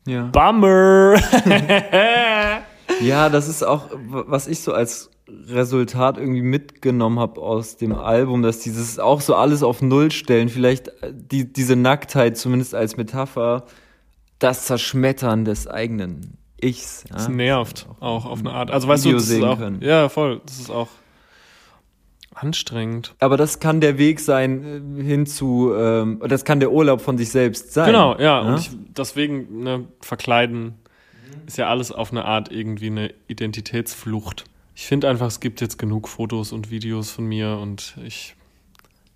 ja. Bummer! Ja, das ist auch, was ich so als Resultat irgendwie mitgenommen habe aus dem Album, dass dieses auch so alles auf Null stellen, vielleicht äh, die, diese Nacktheit zumindest als Metapher, das Zerschmettern des eigenen Ichs. Ja? Das nervt auch auf eine Art. Also weißt Video du, das ist sehen auch, können. ja voll, das ist auch anstrengend. Aber das kann der Weg sein äh, hin zu, ähm, das kann der Urlaub von sich selbst sein. Genau, ja, Ja? und ich, deswegen ne, verkleiden ist ja alles auf eine Art irgendwie eine Identitätsflucht. Ich finde einfach, es gibt jetzt genug Fotos und Videos von mir und ich,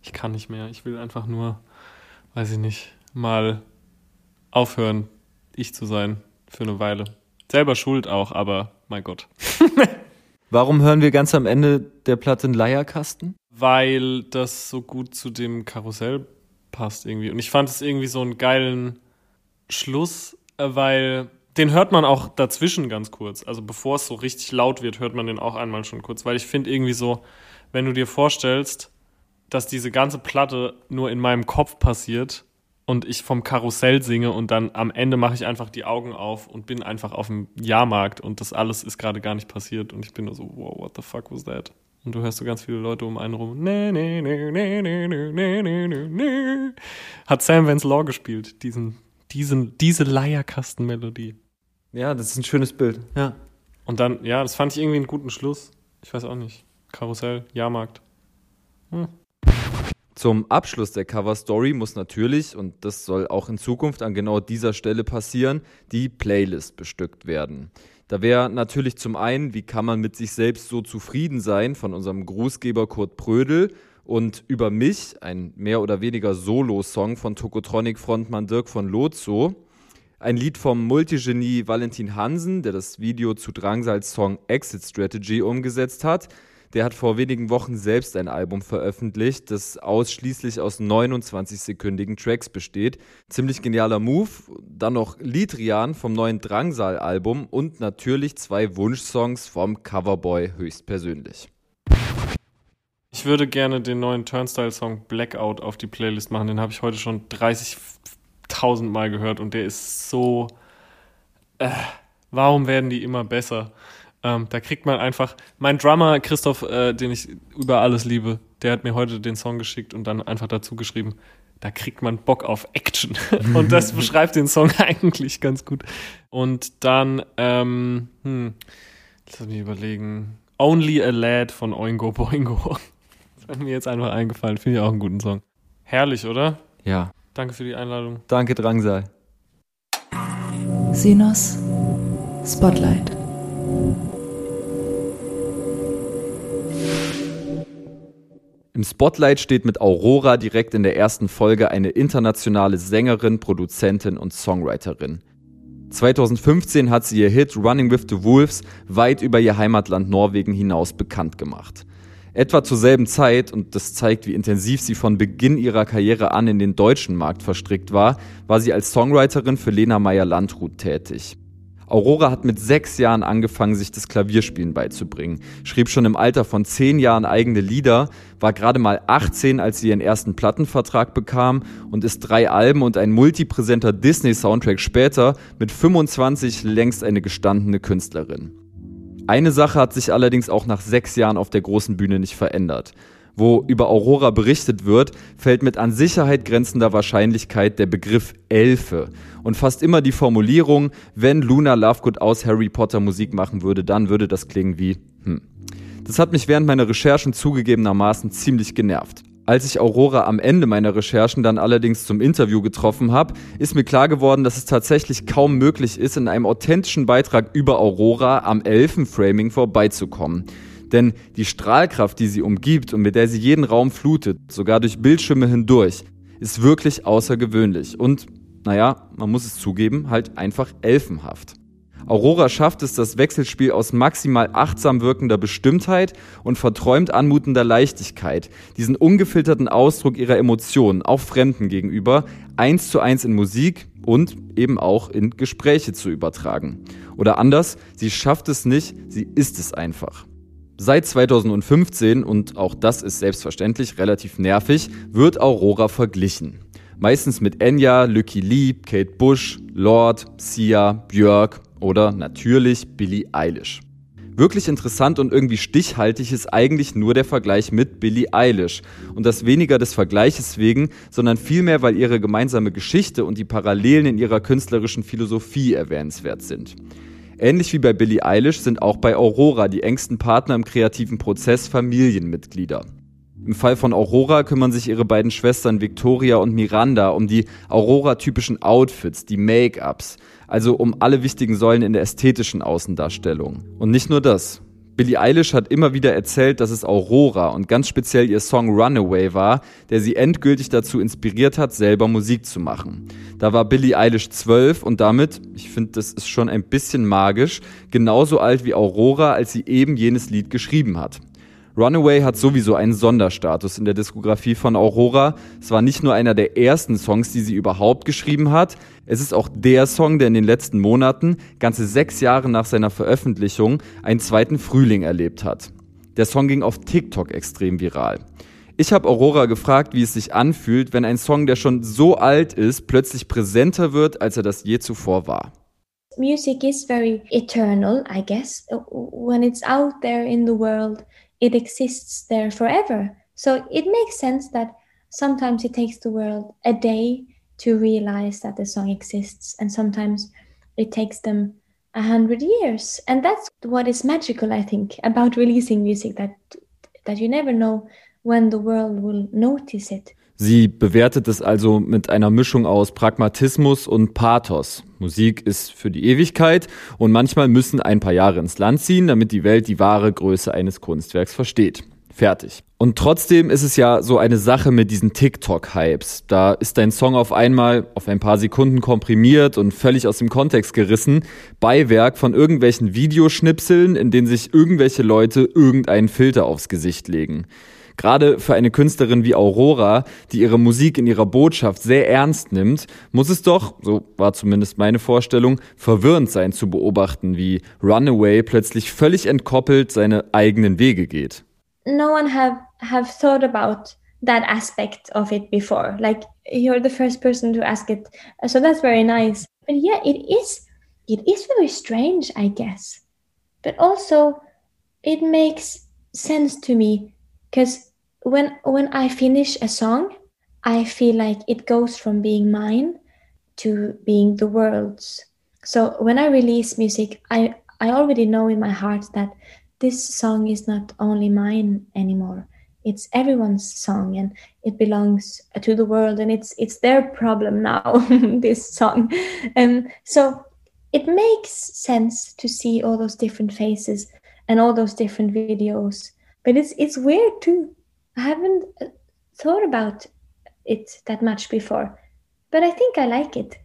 ich kann nicht mehr. Ich will einfach nur, weiß ich nicht, mal aufhören, ich zu sein für eine Weile. Selber schuld auch, aber mein Gott. Warum hören wir ganz am Ende der Platte einen Leierkasten? weil das so gut zu dem Karussell passt irgendwie. Und ich fand es irgendwie so einen geilen Schluss, äh, weil den hört man auch dazwischen ganz kurz. Also bevor es so richtig laut wird, hört man den auch einmal schon kurz. Weil ich finde irgendwie so, wenn du dir vorstellst, dass diese ganze Platte nur in meinem Kopf passiert und ich vom Karussell singe und dann am Ende mache ich einfach die Augen auf und bin einfach auf dem Jahrmarkt und das alles ist gerade gar nicht passiert und ich bin nur so, wow, what the fuck was that? Und du hörst so ganz viele Leute um einen rum. Nee, nee, nee, nee, nee, nee, nee, nee, nee, nee. Hat Sam Vance Law gespielt, diesen, diesen, diese Leierkastenmelodie. Ja, das ist ein schönes Bild. Ja. Und dann, ja, das fand ich irgendwie einen guten Schluss. Ich weiß auch nicht. Karussell, Jahrmarkt. Zum Abschluss der Cover Story muss natürlich, und das soll auch in Zukunft an genau dieser Stelle passieren, die Playlist bestückt werden. Da wäre natürlich zum einen, wie kann man mit sich selbst so zufrieden sein, von unserem Grußgeber Kurt Prödel und über mich, ein mehr oder weniger Solo-Song von Tokotronic-Frontmann Dirk von Lozo. Ein Lied vom Multigenie Valentin Hansen, der das Video zu Drangsals Song Exit Strategy umgesetzt hat. Der hat vor wenigen Wochen selbst ein Album veröffentlicht, das ausschließlich aus 29-sekündigen Tracks besteht. Ziemlich genialer Move. Dann noch Liedrian vom neuen Drangsal-Album und natürlich zwei Wunschsongs vom Coverboy höchstpersönlich. Ich würde gerne den neuen Turnstile-Song Blackout auf die Playlist machen. Den habe ich heute schon 30.000 Mal gehört und der ist so. Äh, warum werden die immer besser? Ähm, da kriegt man einfach. Mein Drummer Christoph, äh, den ich über alles liebe, der hat mir heute den Song geschickt und dann einfach dazu geschrieben. Da kriegt man Bock auf Action. und das beschreibt den Song eigentlich ganz gut. Und dann, ähm, hm, lass mich überlegen. Only a Lad von Oingo Boingo. Das hat mir jetzt einfach eingefallen. Finde ich auch einen guten Song. Herrlich, oder? Ja. Danke für die Einladung. Danke, Drangsal. Sinos Spotlight. Im Spotlight steht mit Aurora direkt in der ersten Folge eine internationale Sängerin, Produzentin und Songwriterin. 2015 hat sie ihr Hit Running with the Wolves weit über ihr Heimatland Norwegen hinaus bekannt gemacht. Etwa zur selben Zeit, und das zeigt, wie intensiv sie von Beginn ihrer Karriere an in den deutschen Markt verstrickt war, war sie als Songwriterin für Lena Meyer-Landrut tätig. Aurora hat mit sechs Jahren angefangen, sich das Klavierspielen beizubringen, schrieb schon im Alter von zehn Jahren eigene Lieder, war gerade mal 18, als sie ihren ersten Plattenvertrag bekam und ist drei Alben und ein multipräsenter Disney-Soundtrack später mit 25 längst eine gestandene Künstlerin. Eine Sache hat sich allerdings auch nach sechs Jahren auf der großen Bühne nicht verändert wo über Aurora berichtet wird, fällt mit an Sicherheit grenzender Wahrscheinlichkeit der Begriff Elfe und fast immer die Formulierung, wenn Luna Lovegood aus Harry Potter Musik machen würde, dann würde das klingen wie hm. Das hat mich während meiner Recherchen zugegebenermaßen ziemlich genervt. Als ich Aurora am Ende meiner Recherchen dann allerdings zum Interview getroffen habe, ist mir klar geworden, dass es tatsächlich kaum möglich ist, in einem authentischen Beitrag über Aurora am Elfenframing vorbeizukommen. Denn die Strahlkraft, die sie umgibt und mit der sie jeden Raum flutet, sogar durch Bildschirme hindurch, ist wirklich außergewöhnlich und, naja, man muss es zugeben, halt einfach elfenhaft. Aurora schafft es, das Wechselspiel aus maximal achtsam wirkender Bestimmtheit und verträumt anmutender Leichtigkeit, diesen ungefilterten Ausdruck ihrer Emotionen, auch Fremden gegenüber, eins zu eins in Musik und eben auch in Gespräche zu übertragen. Oder anders, sie schafft es nicht, sie ist es einfach. Seit 2015, und auch das ist selbstverständlich relativ nervig, wird Aurora verglichen. Meistens mit Enya, Lucky Lee, Kate Bush, Lord, Sia, Björk oder natürlich Billie Eilish. Wirklich interessant und irgendwie stichhaltig ist eigentlich nur der Vergleich mit Billie Eilish. Und das weniger des Vergleiches wegen, sondern vielmehr, weil ihre gemeinsame Geschichte und die Parallelen in ihrer künstlerischen Philosophie erwähnenswert sind. Ähnlich wie bei Billie Eilish sind auch bei Aurora die engsten Partner im kreativen Prozess Familienmitglieder. Im Fall von Aurora kümmern sich ihre beiden Schwestern Victoria und Miranda um die Aurora-typischen Outfits, die Make-ups, also um alle wichtigen Säulen in der ästhetischen Außendarstellung. Und nicht nur das. Billie Eilish hat immer wieder erzählt, dass es Aurora und ganz speziell ihr Song Runaway war, der sie endgültig dazu inspiriert hat, selber Musik zu machen. Da war Billie Eilish zwölf und damit, ich finde, das ist schon ein bisschen magisch, genauso alt wie Aurora, als sie eben jenes Lied geschrieben hat. Runaway hat sowieso einen Sonderstatus in der Diskografie von Aurora. Es war nicht nur einer der ersten Songs, die sie überhaupt geschrieben hat, es ist auch der Song, der in den letzten Monaten, ganze sechs Jahre nach seiner Veröffentlichung, einen zweiten Frühling erlebt hat. Der Song ging auf TikTok extrem viral. Ich habe Aurora gefragt, wie es sich anfühlt, wenn ein Song, der schon so alt ist, plötzlich präsenter wird, als er das je zuvor war. Music is very eternal, I guess. When it's out there in the world, it exists there forever. So it makes sense that sometimes it takes the world a day to realize that the song exists, and sometimes it takes them a hundred years. And that's what is magical, I think, about releasing music that that you never know when the world will notice it. Sie bewertet es also mit einer Mischung aus Pragmatismus und Pathos. Musik ist für die Ewigkeit und manchmal müssen ein paar Jahre ins Land ziehen, damit die Welt die wahre Größe eines Kunstwerks versteht. Fertig. Und trotzdem ist es ja so eine Sache mit diesen TikTok-Hypes. Da ist dein Song auf einmal auf ein paar Sekunden komprimiert und völlig aus dem Kontext gerissen. Beiwerk von irgendwelchen Videoschnipseln, in denen sich irgendwelche Leute irgendeinen Filter aufs Gesicht legen. Gerade für eine Künstlerin wie Aurora, die ihre Musik in ihrer Botschaft sehr ernst nimmt, muss es doch, so war zumindest meine Vorstellung, verwirrend sein zu beobachten, wie Runaway plötzlich völlig entkoppelt seine eigenen Wege geht. No one have have thought about that aspect of it before. Like you're the first person to ask it. So that's very nice. But yeah, it is it is very strange, I guess. But also it makes sense to me because when when I finish a song, I feel like it goes from being mine to being the world's. So when I release music, I I already know in my heart that this song is not only mine anymore. It's everyone's song and it belongs to the world and it's it's their problem now this song. And so it makes sense to see all those different faces and all those different videos but it's it's weird too. I haven't uh, thought about it that much before, but I think I like it.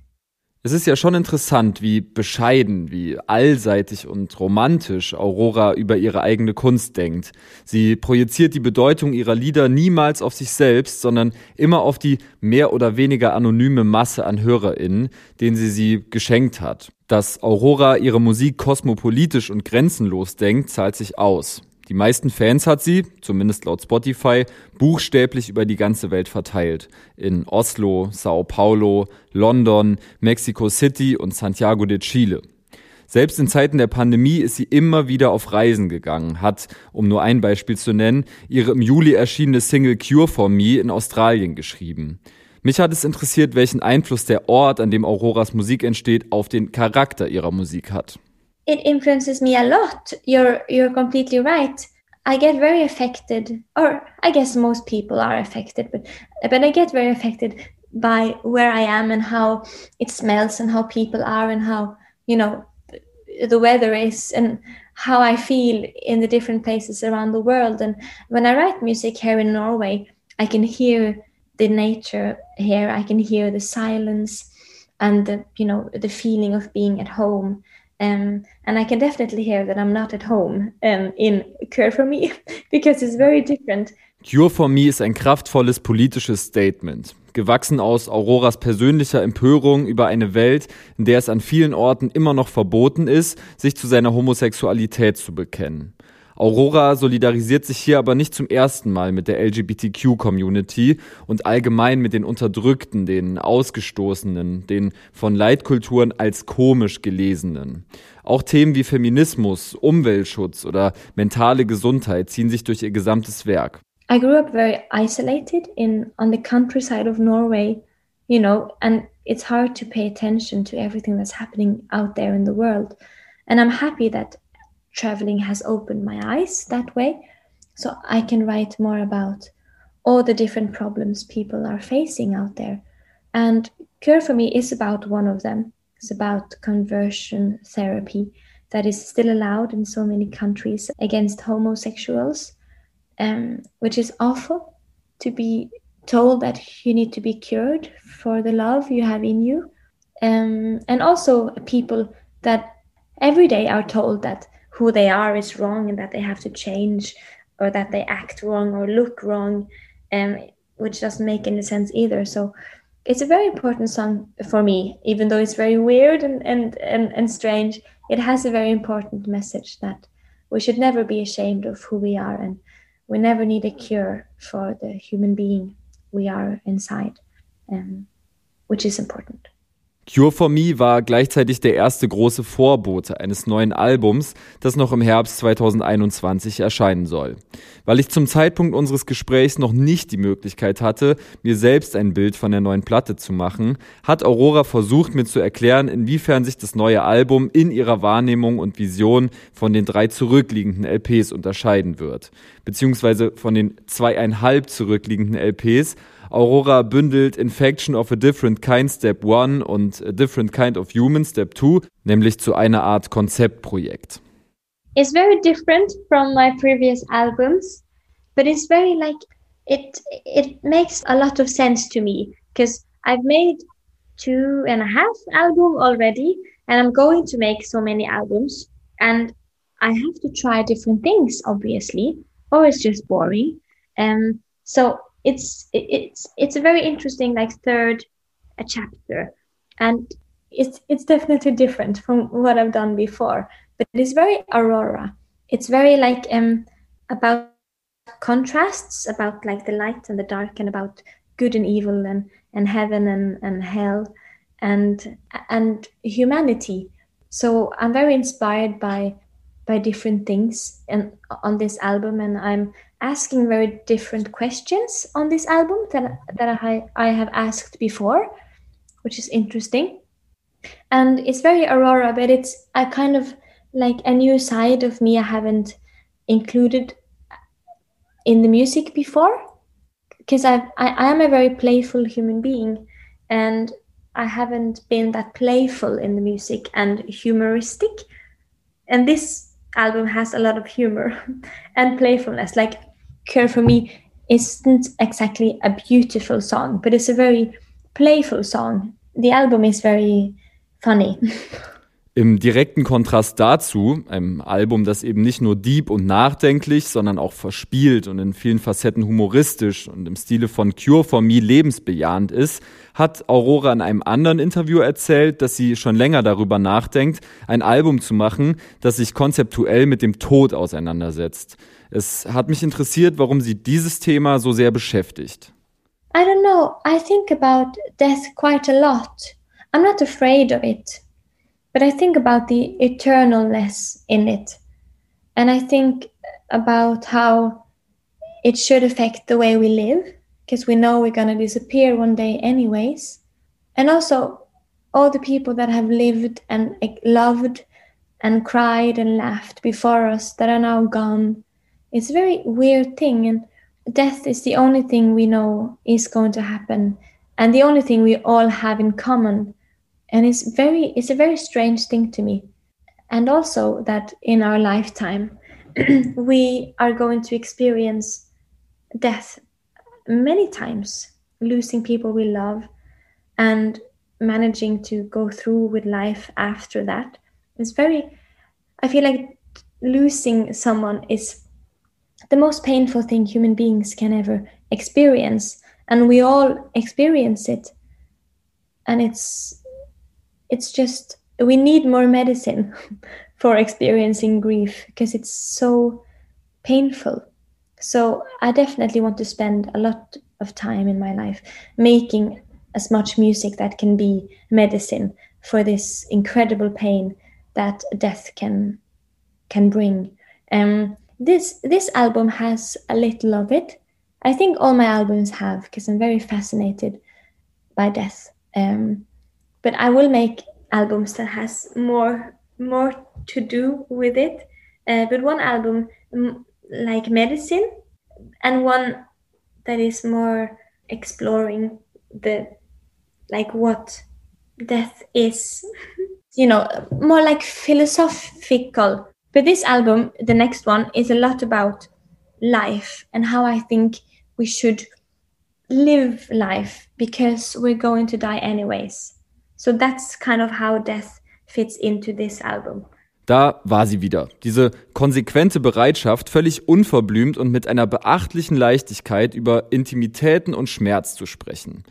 Es ist ja schon interessant, wie bescheiden, wie allseitig und romantisch Aurora über ihre eigene Kunst denkt. Sie projiziert die Bedeutung ihrer Lieder niemals auf sich selbst, sondern immer auf die mehr oder weniger anonyme Masse an HörerInnen, denen sie sie geschenkt hat. Dass Aurora ihre Musik kosmopolitisch und grenzenlos denkt, zahlt sich aus. Die meisten Fans hat sie, zumindest laut Spotify, buchstäblich über die ganze Welt verteilt. In Oslo, Sao Paulo, London, Mexico City und Santiago de Chile. Selbst in Zeiten der Pandemie ist sie immer wieder auf Reisen gegangen, hat, um nur ein Beispiel zu nennen, ihre im Juli erschienene Single Cure for Me in Australien geschrieben. Mich hat es interessiert, welchen Einfluss der Ort, an dem Auroras Musik entsteht, auf den Charakter ihrer Musik hat. It influences me a lot. You're you're completely right. I get very affected, or I guess most people are affected, but but I get very affected by where I am and how it smells and how people are and how you know the weather is and how I feel in the different places around the world. And when I write music here in Norway, I can hear the nature here. I can hear the silence and the you know the feeling of being at home. Um, and I can definitely hear that I'm not at home um, in Cure for Me because it's very different. Cure for Me ist ein kraftvolles politisches Statement gewachsen aus Auroras persönlicher Empörung über eine Welt, in der es an vielen Orten immer noch verboten ist, sich zu seiner Homosexualität zu bekennen. Aurora solidarisiert sich hier aber nicht zum ersten Mal mit der LGBTQ-Community und allgemein mit den Unterdrückten, den Ausgestoßenen, den von Leitkulturen als komisch gelesenen. Auch Themen wie Feminismus, Umweltschutz oder mentale Gesundheit ziehen sich durch ihr gesamtes Werk. I grew up very isolated in on the countryside of Norway, you know, and it's hard to pay attention to everything that's happening out there in the world. And I'm happy that traveling has opened my eyes that way, so I can write more about all the different problems people are facing out there. And Cure for me is about one of them. It's about conversion therapy that is still allowed in so many countries against homosexuals um, which is awful to be told that you need to be cured for the love you have in you. Um, and also people that every day are told that who they are is wrong and that they have to change or that they act wrong or look wrong, um, which doesn't make any sense either. So it's a very important song for me, even though it's very weird and, and, and, and strange. It has a very important message that we should never be ashamed of who we are and we never need a cure for the human being we are inside, um, which is important. Cure for Me war gleichzeitig der erste große Vorbote eines neuen Albums, das noch im Herbst 2021 erscheinen soll. Weil ich zum Zeitpunkt unseres Gesprächs noch nicht die Möglichkeit hatte, mir selbst ein Bild von der neuen Platte zu machen, hat Aurora versucht mir zu erklären, inwiefern sich das neue Album in ihrer Wahrnehmung und Vision von den drei zurückliegenden LPs unterscheiden wird, beziehungsweise von den zweieinhalb zurückliegenden LPs, Aurora bündelt Infection of a Different Kind Step 1 und A Different Kind of Human Step 2, nämlich zu einer Art Konzeptprojekt. It's very different from my previous albums, but it's very like it it makes a lot of sense to me because I've made two and a half album already and I'm going to make so many albums and I have to try different things obviously or it's just boring. Um so it's it's it's a very interesting like third a chapter. And it's it's definitely different from what i've done before but it's very aurora. It's very like um about contrasts about like the light and the dark and about good and evil and and heaven and and hell and and humanity. So i'm very inspired by by different things and on this album and i'm asking very different questions on this album that, that I, I have asked before, which is interesting. And it's very Aurora, but it's a kind of like a new side of me I haven't included in the music before. Because I, I am a very playful human being and I haven't been that playful in the music and humoristic. And this album has a lot of humor and playfulness. Like Care for Me isn't exactly a beautiful song, but it's a very playful song. The album is very funny. Im direkten Kontrast dazu, einem Album, das eben nicht nur deep und nachdenklich, sondern auch verspielt und in vielen Facetten humoristisch und im Stile von Cure for Me lebensbejahend ist, hat Aurora in einem anderen Interview erzählt, dass sie schon länger darüber nachdenkt, ein Album zu machen, das sich konzeptuell mit dem Tod auseinandersetzt. Es hat mich interessiert, warum sie dieses Thema so sehr beschäftigt. I don't know. I think about death quite a lot. I'm not afraid of it. but I think about the eternalness in it. And I think about how it should affect the way we live, because we know we're going to disappear one day, anyways. And also, all the people that have lived and loved and cried and laughed before us that are now gone. It's a very weird thing. And death is the only thing we know is going to happen, and the only thing we all have in common and it's very it's a very strange thing to me and also that in our lifetime we are going to experience death many times losing people we love and managing to go through with life after that it's very i feel like losing someone is the most painful thing human beings can ever experience and we all experience it and it's it's just we need more medicine for experiencing grief because it's so painful. So I definitely want to spend a lot of time in my life making as much music that can be medicine for this incredible pain that death can can bring. Um, this this album has a little of it. I think all my albums have because I'm very fascinated by death. Um, but I will make albums that has more more to do with it. Uh, but one album like medicine, and one that is more exploring the like what death is. you know, more like philosophical. But this album, the next one, is a lot about life and how I think we should live life because we're going to die anyways. So that's kind of how death fits into this album. Da war sie wieder. Diese konsequente Bereitschaft, völlig unverblümt und mit einer beachtlichen Leichtigkeit über Intimitäten und Schmerz zu sprechen.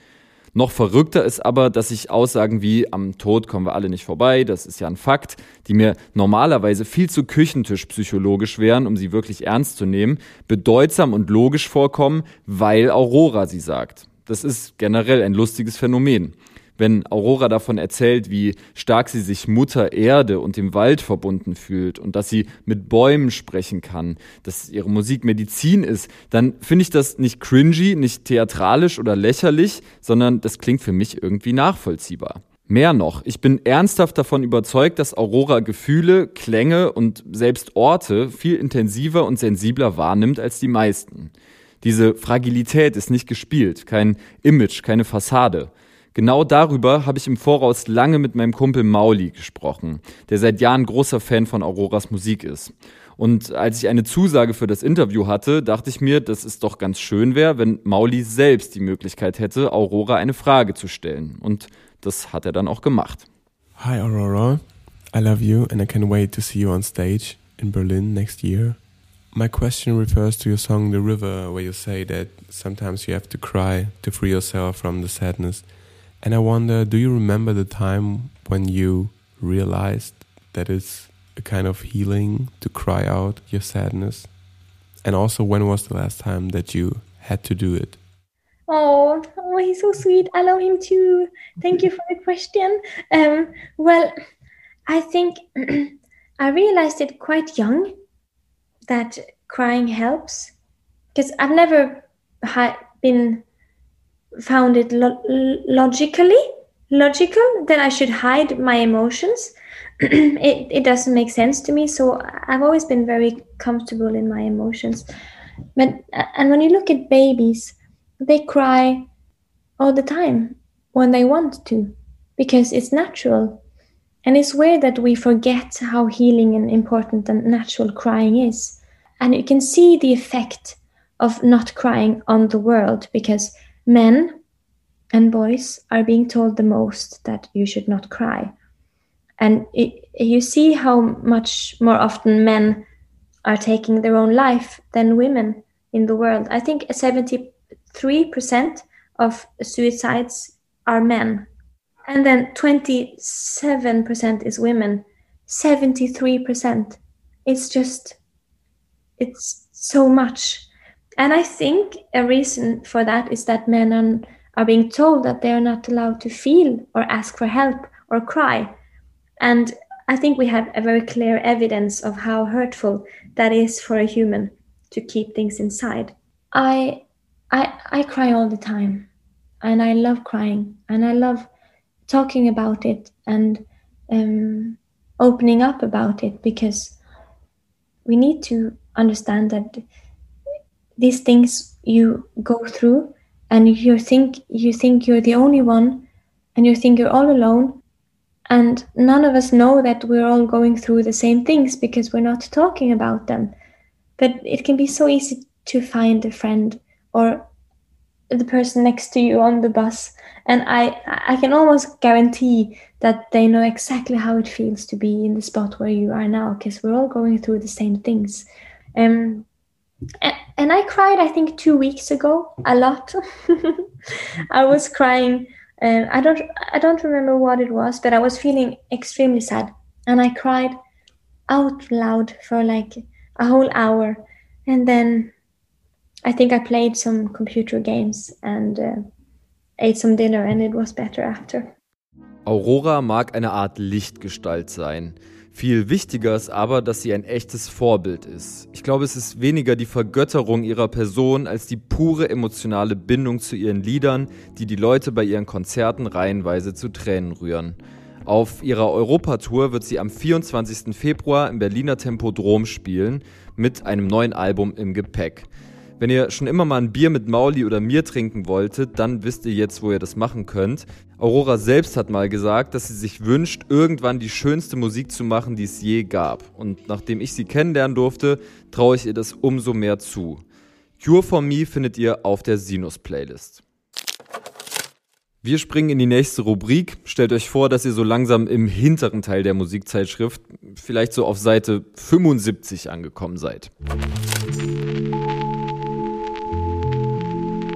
Noch verrückter ist aber, dass sich Aussagen wie am Tod kommen wir alle nicht vorbei, das ist ja ein Fakt, die mir normalerweise viel zu küchentischpsychologisch wären, um sie wirklich ernst zu nehmen, bedeutsam und logisch vorkommen, weil Aurora sie sagt. Das ist generell ein lustiges Phänomen wenn Aurora davon erzählt, wie stark sie sich Mutter Erde und dem Wald verbunden fühlt und dass sie mit Bäumen sprechen kann, dass ihre Musik Medizin ist, dann finde ich das nicht cringy, nicht theatralisch oder lächerlich, sondern das klingt für mich irgendwie nachvollziehbar. Mehr noch, ich bin ernsthaft davon überzeugt, dass Aurora Gefühle, Klänge und selbst Orte viel intensiver und sensibler wahrnimmt als die meisten. Diese Fragilität ist nicht gespielt, kein Image, keine Fassade. Genau darüber habe ich im Voraus lange mit meinem Kumpel Mauli gesprochen, der seit Jahren großer Fan von Auroras Musik ist. Und als ich eine Zusage für das Interview hatte, dachte ich mir, dass es doch ganz schön wäre, wenn Mauli selbst die Möglichkeit hätte, Aurora eine Frage zu stellen. Und das hat er dann auch gemacht. Hi Aurora, I love you and I can't wait to see you on stage in Berlin next year. My question refers to your song The River, where you say that sometimes you have to cry to free yourself from the sadness. And I wonder, do you remember the time when you realized that it's a kind of healing to cry out your sadness? And also, when was the last time that you had to do it? Oh, oh, he's so sweet. I love him too. Thank you for the question. Um, well, I think I realized it quite young that crying helps because I've never had been found it lo- logically logical that I should hide my emotions. it, it doesn't make sense to me. So I've always been very comfortable in my emotions. But and when you look at babies, they cry all the time when they want to because it's natural. And it's weird that we forget how healing and important and natural crying is. And you can see the effect of not crying on the world because men and boys are being told the most that you should not cry. and it, you see how much more often men are taking their own life than women in the world. I think 73% of suicides are men, and then 27% is women. 73%. It's just, it's so much. And I think a reason for that is that men are, are being told that they are not allowed to feel or ask for help or cry. And I think we have a very clear evidence of how hurtful that is for a human to keep things inside. I I I cry all the time and I love crying and I love talking about it and um, opening up about it because we need to understand that these things you go through and you think you think you're the only one and you think you're all alone and none of us know that we're all going through the same things because we're not talking about them. But it can be so easy to find a friend or the person next to you on the bus and i i can almost guarantee that they know exactly how it feels to be in the spot where you are now because we're all going through the same things. Um and, i cried i think two weeks ago a lot i was crying um, i don't i don't remember what it was but i was feeling extremely sad and i cried out loud for like a whole hour and then I think I played some computer games and uh, ate some dinner and it was better after. Aurora mag eine Art Lichtgestalt sein. Viel wichtiger ist aber, dass sie ein echtes Vorbild ist. Ich glaube, es ist weniger die Vergötterung ihrer Person als die pure emotionale Bindung zu ihren Liedern, die die Leute bei ihren Konzerten reihenweise zu Tränen rühren. Auf ihrer Europatour wird sie am 24. Februar im Berliner Tempodrom spielen mit einem neuen Album im Gepäck. Wenn ihr schon immer mal ein Bier mit Mauli oder mir trinken wolltet, dann wisst ihr jetzt, wo ihr das machen könnt. Aurora selbst hat mal gesagt, dass sie sich wünscht, irgendwann die schönste Musik zu machen, die es je gab. Und nachdem ich sie kennenlernen durfte, traue ich ihr das umso mehr zu. Cure for Me findet ihr auf der Sinus-Playlist. Wir springen in die nächste Rubrik. Stellt euch vor, dass ihr so langsam im hinteren Teil der Musikzeitschrift, vielleicht so auf Seite 75 angekommen seid.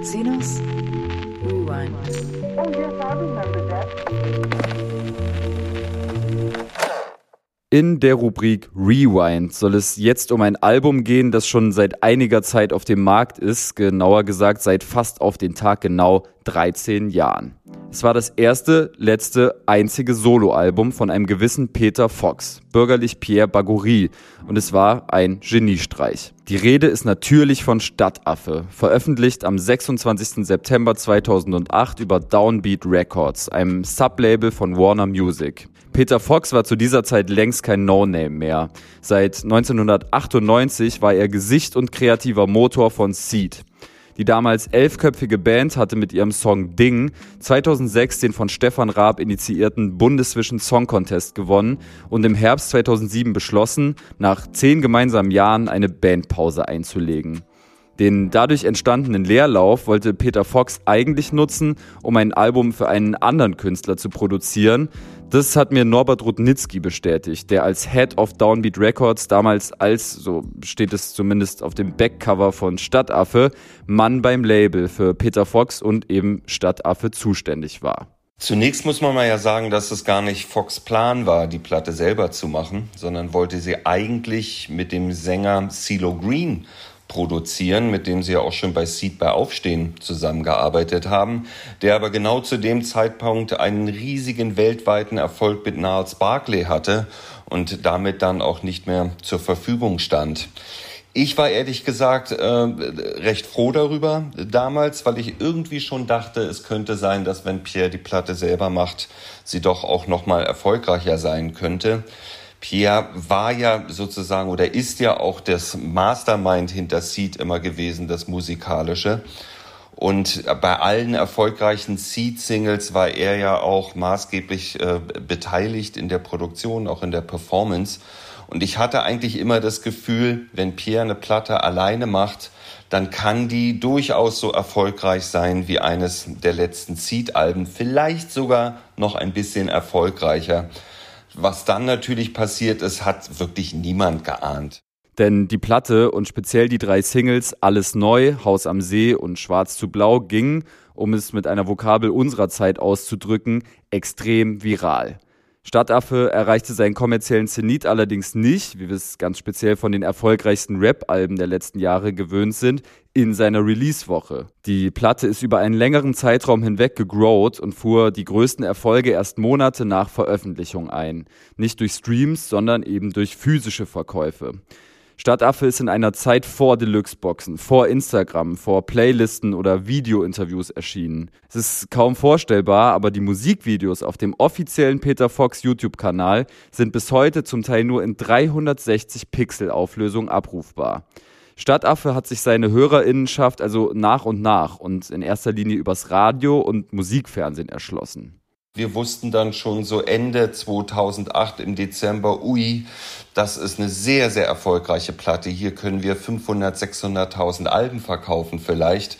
Sinus Rewind. Oh, yes, I remember that. In der Rubrik Rewind soll es jetzt um ein Album gehen, das schon seit einiger Zeit auf dem Markt ist, genauer gesagt seit fast auf den Tag genau 13 Jahren. Es war das erste, letzte, einzige Soloalbum von einem gewissen Peter Fox, bürgerlich Pierre Bagory, und es war ein Geniestreich. Die Rede ist natürlich von Stadtaffe, veröffentlicht am 26. September 2008 über Downbeat Records, einem Sublabel von Warner Music. Peter Fox war zu dieser Zeit längst kein No-Name mehr. Seit 1998 war er Gesicht und kreativer Motor von Seed. Die damals elfköpfige Band hatte mit ihrem Song Ding 2006 den von Stefan Raab initiierten Bundesvision Song Contest gewonnen und im Herbst 2007 beschlossen, nach zehn gemeinsamen Jahren eine Bandpause einzulegen. Den dadurch entstandenen Leerlauf wollte Peter Fox eigentlich nutzen, um ein Album für einen anderen Künstler zu produzieren. Das hat mir Norbert Rudnitzky bestätigt, der als Head of Downbeat Records damals als, so steht es zumindest auf dem Backcover von Stadtaffe, Mann beim Label für Peter Fox und eben Stadtaffe zuständig war. Zunächst muss man mal ja sagen, dass es gar nicht Fox Plan war, die Platte selber zu machen, sondern wollte sie eigentlich mit dem Sänger CeeLo Green produzieren, mit dem sie ja auch schon bei Seed bei Aufstehen zusammengearbeitet haben, der aber genau zu dem Zeitpunkt einen riesigen weltweiten Erfolg mit Niles Barkley hatte und damit dann auch nicht mehr zur Verfügung stand. Ich war ehrlich gesagt äh, recht froh darüber damals, weil ich irgendwie schon dachte, es könnte sein, dass wenn Pierre die Platte selber macht, sie doch auch noch mal erfolgreicher sein könnte. Pierre war ja sozusagen oder ist ja auch das Mastermind hinter Seed immer gewesen, das musikalische. Und bei allen erfolgreichen Seed-Singles war er ja auch maßgeblich äh, beteiligt in der Produktion, auch in der Performance. Und ich hatte eigentlich immer das Gefühl, wenn Pierre eine Platte alleine macht, dann kann die durchaus so erfolgreich sein wie eines der letzten Seed-Alben, vielleicht sogar noch ein bisschen erfolgreicher was dann natürlich passiert ist, hat wirklich niemand geahnt. Denn die Platte und speziell die drei Singles Alles Neu, Haus am See und Schwarz zu Blau gingen, um es mit einer Vokabel unserer Zeit auszudrücken, extrem viral. Stadtaffe erreichte seinen kommerziellen Zenit allerdings nicht, wie wir es ganz speziell von den erfolgreichsten Rap-Alben der letzten Jahre gewöhnt sind, in seiner Release-Woche. Die Platte ist über einen längeren Zeitraum hinweg gegrowt und fuhr die größten Erfolge erst Monate nach Veröffentlichung ein. Nicht durch Streams, sondern eben durch physische Verkäufe. Stadtaffe ist in einer Zeit vor Deluxe-Boxen, vor Instagram, vor Playlisten oder Video-Interviews erschienen. Es ist kaum vorstellbar, aber die Musikvideos auf dem offiziellen Peter Fox YouTube-Kanal sind bis heute zum Teil nur in 360 Pixel Auflösung abrufbar. Stadtaffe hat sich seine Hörerinnenschaft also nach und nach und in erster Linie übers Radio und Musikfernsehen erschlossen. Wir wussten dann schon so Ende 2008 im Dezember, ui, das ist eine sehr, sehr erfolgreiche Platte. Hier können wir 500, 600.000 Alben verkaufen vielleicht.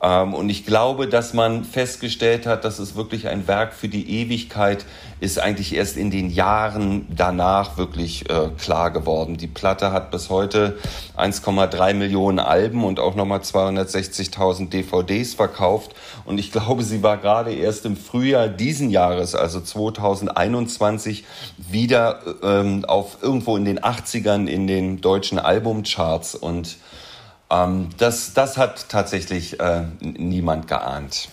Ähm, und ich glaube, dass man festgestellt hat, dass es wirklich ein Werk für die Ewigkeit ist, eigentlich erst in den Jahren danach wirklich äh, klar geworden. Die Platte hat bis heute 1,3 Millionen Alben und auch nochmal 260.000 DVDs verkauft. Und ich glaube, sie war gerade erst im Frühjahr diesen Jahres, also 2021, wieder ähm, auf irgendwo in den 80ern in den deutschen Albumcharts und ähm, das, das hat tatsächlich äh, niemand geahnt.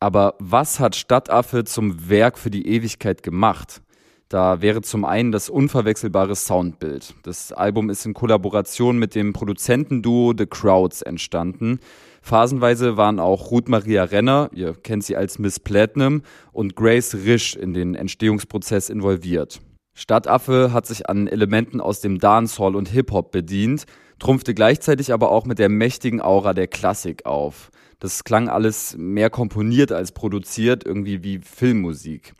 Aber was hat Stadtaffe zum Werk für die Ewigkeit gemacht? Da wäre zum einen das unverwechselbare Soundbild. Das Album ist in Kollaboration mit dem Produzentenduo The Crowds entstanden. Phasenweise waren auch Ruth Maria Renner, ihr kennt sie als Miss Platinum, und Grace Risch in den Entstehungsprozess involviert. Stadtaffe hat sich an Elementen aus dem Dancehall und Hip-Hop bedient, trumpfte gleichzeitig aber auch mit der mächtigen Aura der Klassik auf. Das klang alles mehr komponiert als produziert, irgendwie wie Filmmusik.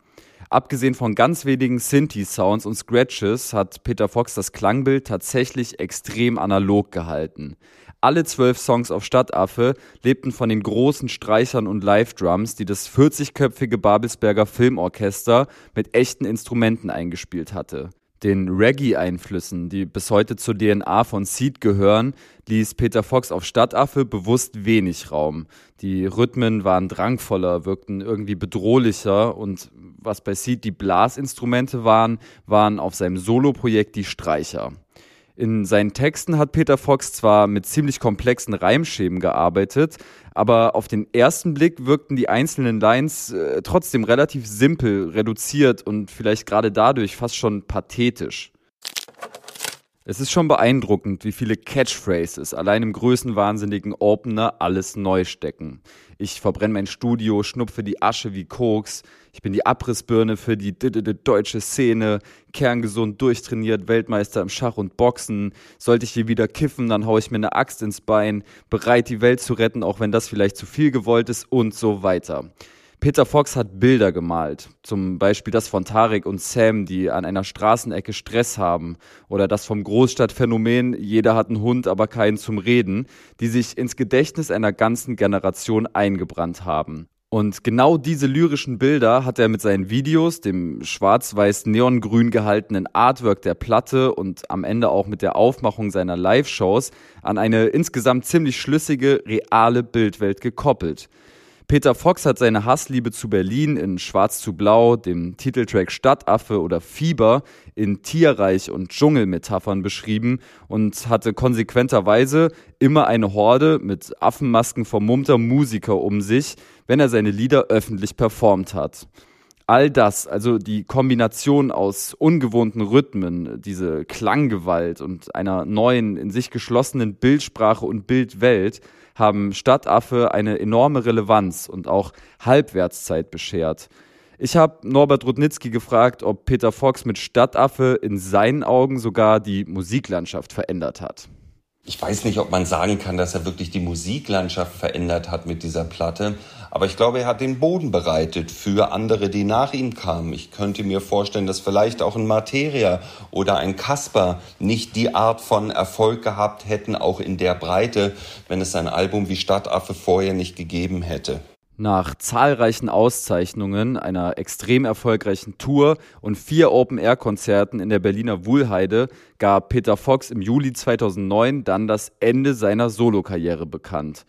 Abgesehen von ganz wenigen Synthi-Sounds und Scratches hat Peter Fox das Klangbild tatsächlich extrem analog gehalten. Alle zwölf Songs auf Stadtaffe lebten von den großen Streichern und Live-Drums, die das 40-köpfige Babelsberger Filmorchester mit echten Instrumenten eingespielt hatte den Reggae-Einflüssen, die bis heute zur DNA von Seed gehören, ließ Peter Fox auf Stadtaffe bewusst wenig Raum. Die Rhythmen waren drangvoller, wirkten irgendwie bedrohlicher und was bei Seed die Blasinstrumente waren, waren auf seinem Soloprojekt die Streicher. In seinen Texten hat Peter Fox zwar mit ziemlich komplexen Reimschemen gearbeitet, aber auf den ersten Blick wirkten die einzelnen Lines äh, trotzdem relativ simpel, reduziert und vielleicht gerade dadurch fast schon pathetisch. Es ist schon beeindruckend, wie viele Catchphrases allein im größenwahnsinnigen Opener alles neu stecken. Ich verbrenne mein Studio, schnupfe die Asche wie Koks. Ich bin die Abrissbirne für die deutsche Szene, kerngesund, durchtrainiert, Weltmeister im Schach und Boxen. Sollte ich hier wieder kiffen, dann hau ich mir eine Axt ins Bein, bereit die Welt zu retten, auch wenn das vielleicht zu viel gewollt ist und so weiter. Peter Fox hat Bilder gemalt, zum Beispiel das von Tarek und Sam, die an einer Straßenecke Stress haben, oder das vom Großstadtphänomen Jeder hat einen Hund, aber keinen zum Reden, die sich ins Gedächtnis einer ganzen Generation eingebrannt haben. Und genau diese lyrischen Bilder hat er mit seinen Videos, dem schwarz-weiß neongrün gehaltenen Artwork der Platte und am Ende auch mit der Aufmachung seiner Live-Shows an eine insgesamt ziemlich schlüssige, reale Bildwelt gekoppelt. Peter Fox hat seine Hassliebe zu Berlin in Schwarz zu Blau, dem Titeltrack Stadtaffe oder Fieber in Tierreich und Dschungelmetaphern beschrieben und hatte konsequenterweise immer eine Horde mit Affenmasken vermummter Musiker um sich, wenn er seine Lieder öffentlich performt hat. All das, also die Kombination aus ungewohnten Rhythmen, diese Klanggewalt und einer neuen, in sich geschlossenen Bildsprache und Bildwelt, haben Stadtaffe eine enorme Relevanz und auch Halbwertszeit beschert. Ich habe Norbert Rudnitzky gefragt, ob Peter Fox mit Stadtaffe in seinen Augen sogar die Musiklandschaft verändert hat ich weiß nicht, ob man sagen kann, dass er wirklich die Musiklandschaft verändert hat mit dieser Platte, aber ich glaube, er hat den Boden bereitet für andere, die nach ihm kamen. Ich könnte mir vorstellen, dass vielleicht auch ein Materia oder ein Kasper nicht die Art von Erfolg gehabt hätten, auch in der Breite, wenn es ein Album wie Stadtaffe vorher nicht gegeben hätte. Nach zahlreichen Auszeichnungen, einer extrem erfolgreichen Tour und vier Open-Air-Konzerten in der Berliner Wuhlheide gab Peter Fox im Juli 2009 dann das Ende seiner Solokarriere bekannt.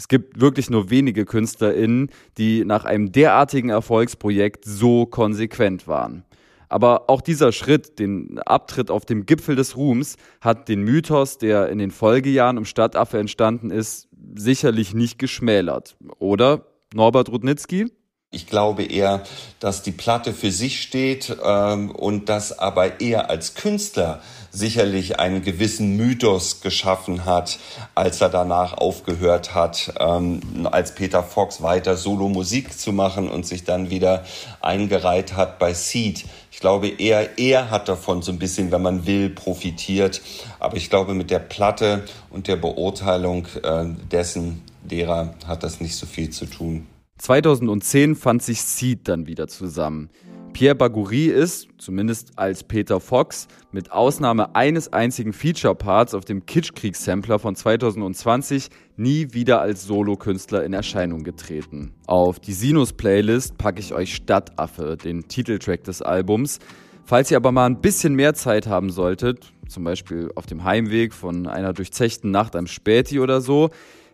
Es gibt wirklich nur wenige KünstlerInnen, die nach einem derartigen Erfolgsprojekt so konsequent waren. Aber auch dieser Schritt, den Abtritt auf dem Gipfel des Ruhms, hat den Mythos, der in den Folgejahren um Stadtaffe entstanden ist, sicherlich nicht geschmälert. Oder Norbert Rudnitzky? Ich glaube eher, dass die Platte für sich steht ähm, und dass aber er als Künstler sicherlich einen gewissen Mythos geschaffen hat, als er danach aufgehört hat, ähm, als Peter Fox weiter Solo-Musik zu machen und sich dann wieder eingereiht hat bei Seed. Ich glaube eher, er hat davon so ein bisschen, wenn man will, profitiert. Aber ich glaube, mit der Platte und der Beurteilung äh, dessen, derer hat das nicht so viel zu tun. 2010 fand sich Seed dann wieder zusammen. Pierre Bagouri ist, zumindest als Peter Fox, mit Ausnahme eines einzigen Feature-Parts auf dem Kitschkrieg-Sampler von 2020 nie wieder als Solokünstler in Erscheinung getreten. Auf die Sinus-Playlist packe ich euch Stadtaffe, den Titeltrack des Albums. Falls ihr aber mal ein bisschen mehr Zeit haben solltet, zum Beispiel auf dem Heimweg von einer durchzechten Nacht am Späti oder so,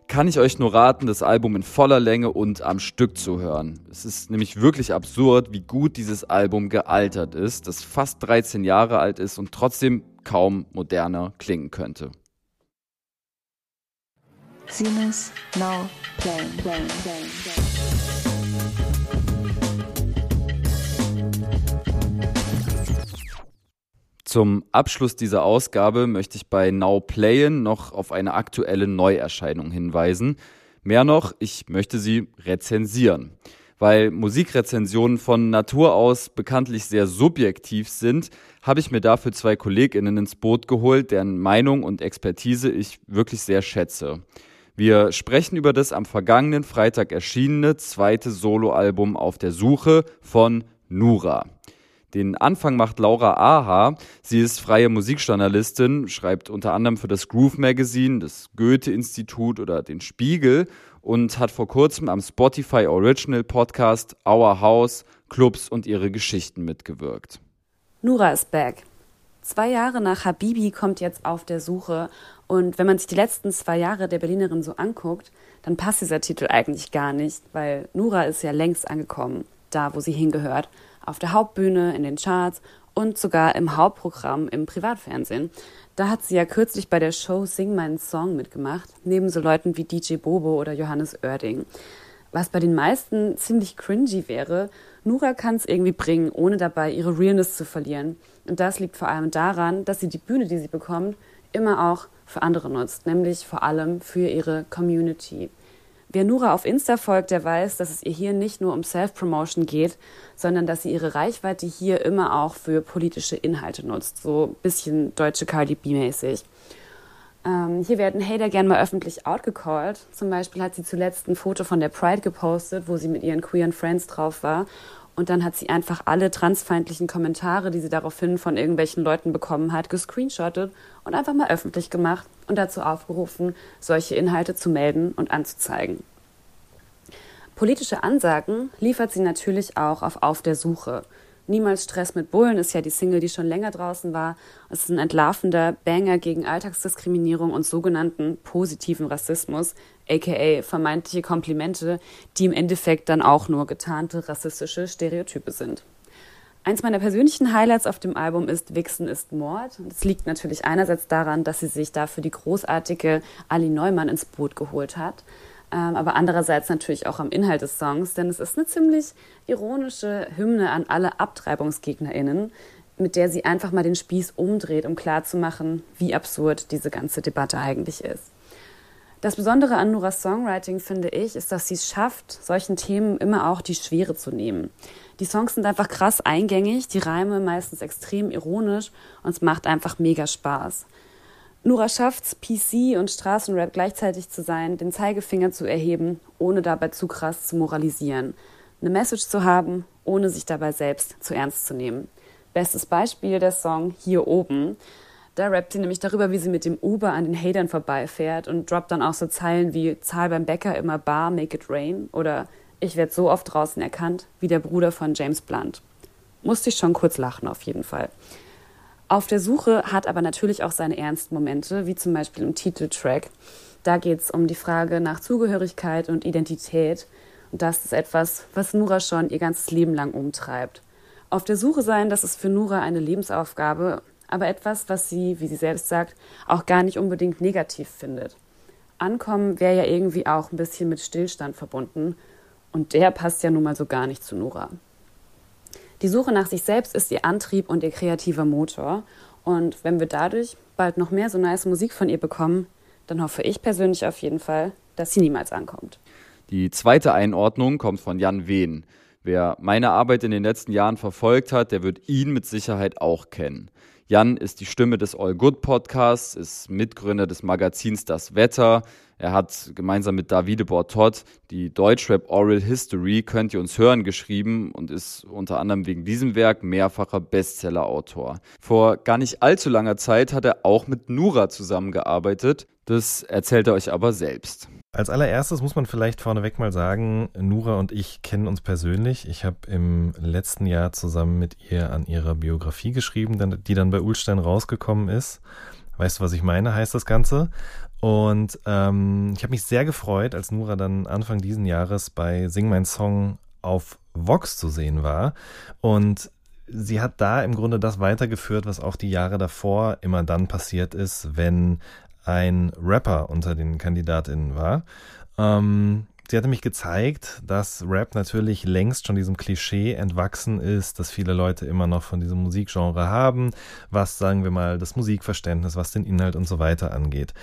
kann ich euch nur raten, das Album in voller Länge und am Stück zu hören. Es ist nämlich wirklich absurd, wie gut dieses Album gealtert ist, das fast 13 Jahre alt ist und trotzdem kaum moderner klingen könnte. Sinus now playing, playing, playing, playing. Zum Abschluss dieser Ausgabe möchte ich bei Now Playen noch auf eine aktuelle Neuerscheinung hinweisen. Mehr noch, ich möchte sie rezensieren. Weil Musikrezensionen von Natur aus bekanntlich sehr subjektiv sind, habe ich mir dafür zwei KollegInnen ins Boot geholt, deren Meinung und Expertise ich wirklich sehr schätze. Wir sprechen über das am vergangenen Freitag erschienene zweite Soloalbum Auf der Suche von Nura. Den Anfang macht Laura Aha. Sie ist freie Musikjournalistin, schreibt unter anderem für das Groove Magazine, das Goethe-Institut oder den Spiegel und hat vor kurzem am Spotify Original Podcast Our House, Clubs und ihre Geschichten mitgewirkt. Nura ist back. Zwei Jahre nach Habibi kommt jetzt auf der Suche und wenn man sich die letzten zwei Jahre der Berlinerin so anguckt, dann passt dieser Titel eigentlich gar nicht, weil Nura ist ja längst angekommen, da wo sie hingehört auf der Hauptbühne, in den Charts und sogar im Hauptprogramm im Privatfernsehen. Da hat sie ja kürzlich bei der Show Sing meinen Song mitgemacht, neben so Leuten wie DJ Bobo oder Johannes Oerding. Was bei den meisten ziemlich cringy wäre, Nura kann es irgendwie bringen, ohne dabei ihre Realness zu verlieren. Und das liegt vor allem daran, dass sie die Bühne, die sie bekommt, immer auch für andere nutzt, nämlich vor allem für ihre Community. Wer Nura auf Insta folgt, der weiß, dass es ihr hier nicht nur um Self-Promotion geht, sondern dass sie ihre Reichweite hier immer auch für politische Inhalte nutzt. So ein bisschen deutsche Cardi B-mäßig. Ähm, hier werden Hater gern mal öffentlich outgecallt. Zum Beispiel hat sie zuletzt ein Foto von der Pride gepostet, wo sie mit ihren queeren Friends drauf war. Und dann hat sie einfach alle transfeindlichen Kommentare, die sie daraufhin von irgendwelchen Leuten bekommen hat, gescreenshottet und einfach mal öffentlich gemacht und dazu aufgerufen, solche Inhalte zu melden und anzuzeigen. Politische Ansagen liefert sie natürlich auch auf Auf der Suche. Niemals Stress mit Bullen ist ja die Single, die schon länger draußen war. Es ist ein entlarvender Banger gegen Alltagsdiskriminierung und sogenannten positiven Rassismus, aka vermeintliche Komplimente, die im Endeffekt dann auch nur getarnte rassistische Stereotype sind. Eins meiner persönlichen Highlights auf dem Album ist Wichsen ist Mord. Das liegt natürlich einerseits daran, dass sie sich dafür die großartige Ali Neumann ins Boot geholt hat aber andererseits natürlich auch am Inhalt des Songs, denn es ist eine ziemlich ironische Hymne an alle AbtreibungsgegnerInnen, mit der sie einfach mal den Spieß umdreht, um klarzumachen, wie absurd diese ganze Debatte eigentlich ist. Das Besondere an Nuras Songwriting, finde ich, ist, dass sie es schafft, solchen Themen immer auch die Schwere zu nehmen. Die Songs sind einfach krass eingängig, die Reime meistens extrem ironisch und es macht einfach mega Spaß. Nura schafft's, PC und Straßenrap gleichzeitig zu sein, den Zeigefinger zu erheben, ohne dabei zu krass zu moralisieren. Eine Message zu haben, ohne sich dabei selbst zu ernst zu nehmen. Bestes Beispiel der Song Hier oben. Da rappt sie nämlich darüber, wie sie mit dem Uber an den Hatern vorbeifährt und droppt dann auch so Zeilen wie Zahl beim Bäcker immer bar, make it rain oder Ich werde so oft draußen erkannt wie der Bruder von James Blunt. Musste ich schon kurz lachen, auf jeden Fall. Auf der Suche hat aber natürlich auch seine ernsten Momente, wie zum Beispiel im Titeltrack. Da geht es um die Frage nach Zugehörigkeit und Identität. Und das ist etwas, was Nura schon ihr ganzes Leben lang umtreibt. Auf der Suche sein, das ist für Nura eine Lebensaufgabe, aber etwas, was sie, wie sie selbst sagt, auch gar nicht unbedingt negativ findet. Ankommen wäre ja irgendwie auch ein bisschen mit Stillstand verbunden und der passt ja nun mal so gar nicht zu Nora. Die Suche nach sich selbst ist ihr Antrieb und ihr kreativer Motor und wenn wir dadurch bald noch mehr so nice Musik von ihr bekommen, dann hoffe ich persönlich auf jeden Fall, dass sie niemals ankommt. Die zweite Einordnung kommt von Jan Wehn. Wer meine Arbeit in den letzten Jahren verfolgt hat, der wird ihn mit Sicherheit auch kennen. Jan ist die Stimme des All Good Podcasts, ist Mitgründer des Magazins Das Wetter. Er hat gemeinsam mit Davide Bortot die Deutschrap Oral History, könnt ihr uns hören, geschrieben und ist unter anderem wegen diesem Werk mehrfacher Bestseller-Autor. Vor gar nicht allzu langer Zeit hat er auch mit Nura zusammengearbeitet. Das erzählt er euch aber selbst. Als allererstes muss man vielleicht vorneweg mal sagen, Nura und ich kennen uns persönlich. Ich habe im letzten Jahr zusammen mit ihr an ihrer Biografie geschrieben, die dann bei Ulstein rausgekommen ist. Weißt du, was ich meine, heißt das Ganze. Und ähm, ich habe mich sehr gefreut, als Nura dann Anfang diesen Jahres bei Sing Mein Song auf Vox zu sehen war. Und sie hat da im Grunde das weitergeführt, was auch die Jahre davor immer dann passiert ist, wenn ein Rapper unter den Kandidatinnen war. Ähm, sie hatte mich gezeigt, dass Rap natürlich längst schon diesem Klischee entwachsen ist, dass viele Leute immer noch von diesem Musikgenre haben, was, sagen wir mal, das Musikverständnis, was den Inhalt und so weiter angeht.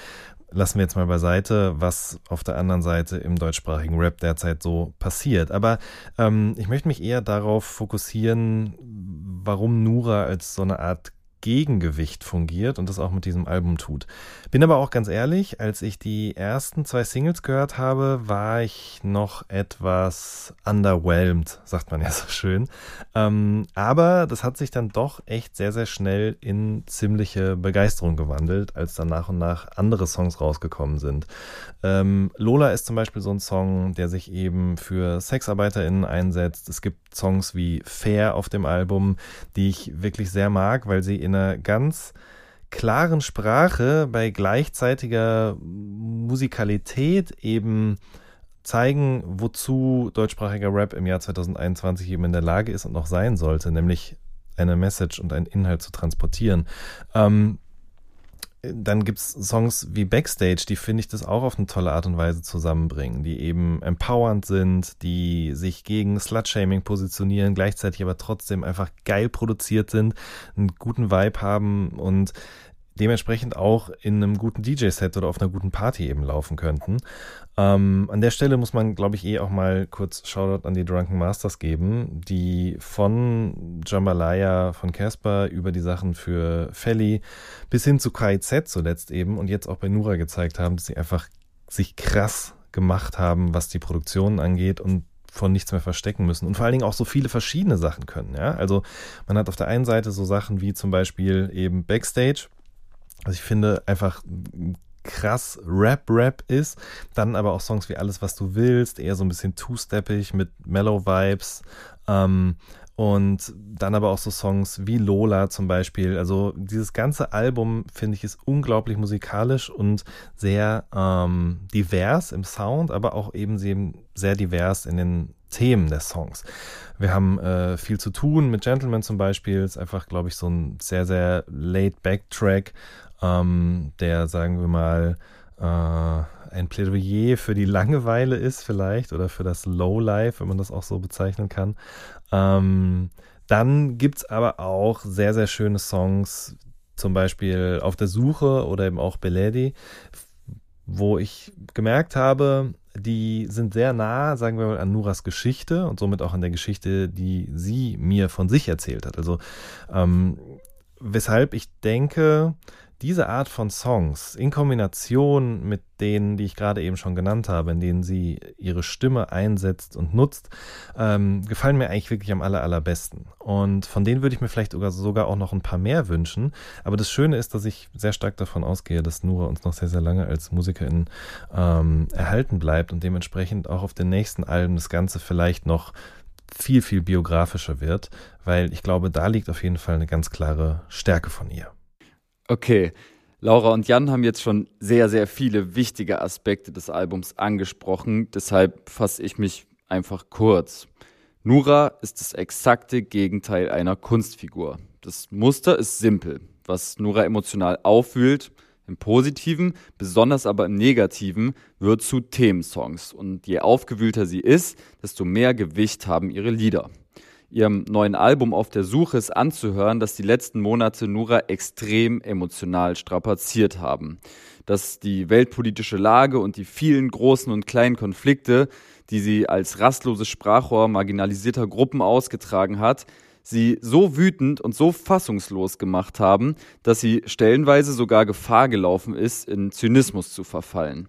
Lassen wir jetzt mal beiseite, was auf der anderen Seite im deutschsprachigen Rap derzeit so passiert. Aber ähm, ich möchte mich eher darauf fokussieren, warum Nura als so eine Art Gegengewicht fungiert und das auch mit diesem Album tut. Bin aber auch ganz ehrlich, als ich die ersten zwei Singles gehört habe, war ich noch etwas underwhelmed, sagt man ja so schön. Ähm, aber das hat sich dann doch echt sehr, sehr schnell in ziemliche Begeisterung gewandelt, als dann nach und nach andere Songs rausgekommen sind. Ähm, Lola ist zum Beispiel so ein Song, der sich eben für SexarbeiterInnen einsetzt. Es gibt Songs wie Fair auf dem Album, die ich wirklich sehr mag, weil sie in einer ganz klaren Sprache bei gleichzeitiger Musikalität eben zeigen, wozu deutschsprachiger Rap im Jahr 2021 eben in der Lage ist und noch sein sollte, nämlich eine Message und einen Inhalt zu transportieren. Ähm, dann gibt es Songs wie Backstage, die finde ich das auch auf eine tolle Art und Weise zusammenbringen, die eben empowernd sind, die sich gegen Slutshaming positionieren, gleichzeitig aber trotzdem einfach geil produziert sind, einen guten Vibe haben und dementsprechend auch in einem guten DJ-Set oder auf einer guten Party eben laufen könnten. Ähm, an der Stelle muss man, glaube ich, eh auch mal kurz Shoutout an die Drunken Masters geben, die von Jambalaya, von Casper über die Sachen für Felly bis hin zu KIZ zuletzt eben und jetzt auch bei Nura gezeigt haben, dass sie einfach sich krass gemacht haben, was die Produktion angeht und von nichts mehr verstecken müssen und vor allen Dingen auch so viele verschiedene Sachen können. Ja? Also man hat auf der einen Seite so Sachen wie zum Beispiel eben Backstage, also ich finde einfach krass Rap-Rap ist. Dann aber auch Songs wie Alles, was du willst, eher so ein bisschen two-steppig mit Mellow-Vibes. Ähm, und dann aber auch so Songs wie Lola zum Beispiel. Also dieses ganze Album finde ich ist unglaublich musikalisch und sehr ähm, divers im Sound, aber auch eben sehr divers in den Themen der Songs. Wir haben äh, viel zu tun mit Gentleman zum Beispiel. Ist einfach, glaube ich, so ein sehr, sehr laid-back-Track ähm, der, sagen wir mal, äh, ein Plädoyer für die Langeweile ist vielleicht oder für das Lowlife, wenn man das auch so bezeichnen kann. Ähm, dann gibt es aber auch sehr, sehr schöne Songs, zum Beispiel Auf der Suche oder eben auch Beledi, wo ich gemerkt habe, die sind sehr nah, sagen wir mal, an Nuras Geschichte und somit auch an der Geschichte, die sie mir von sich erzählt hat. Also ähm, weshalb ich denke, diese Art von Songs in Kombination mit denen, die ich gerade eben schon genannt habe, in denen sie ihre Stimme einsetzt und nutzt, ähm, gefallen mir eigentlich wirklich am aller, allerbesten. Und von denen würde ich mir vielleicht sogar, sogar auch noch ein paar mehr wünschen. Aber das Schöne ist, dass ich sehr stark davon ausgehe, dass Nura uns noch sehr, sehr lange als Musikerin ähm, erhalten bleibt und dementsprechend auch auf den nächsten Alben das Ganze vielleicht noch viel, viel biografischer wird, weil ich glaube, da liegt auf jeden Fall eine ganz klare Stärke von ihr. Okay, Laura und Jan haben jetzt schon sehr, sehr viele wichtige Aspekte des Albums angesprochen, deshalb fasse ich mich einfach kurz. Nura ist das exakte Gegenteil einer Kunstfigur. Das Muster ist simpel. Was Nura emotional auffühlt, im Positiven, besonders aber im Negativen, wird zu Themensongs. Und je aufgewühlter sie ist, desto mehr Gewicht haben ihre Lieder. Ihrem neuen Album Auf der Suche ist anzuhören, dass die letzten Monate Nura extrem emotional strapaziert haben. Dass die weltpolitische Lage und die vielen großen und kleinen Konflikte, die sie als rastloses Sprachrohr marginalisierter Gruppen ausgetragen hat, sie so wütend und so fassungslos gemacht haben, dass sie stellenweise sogar Gefahr gelaufen ist, in Zynismus zu verfallen.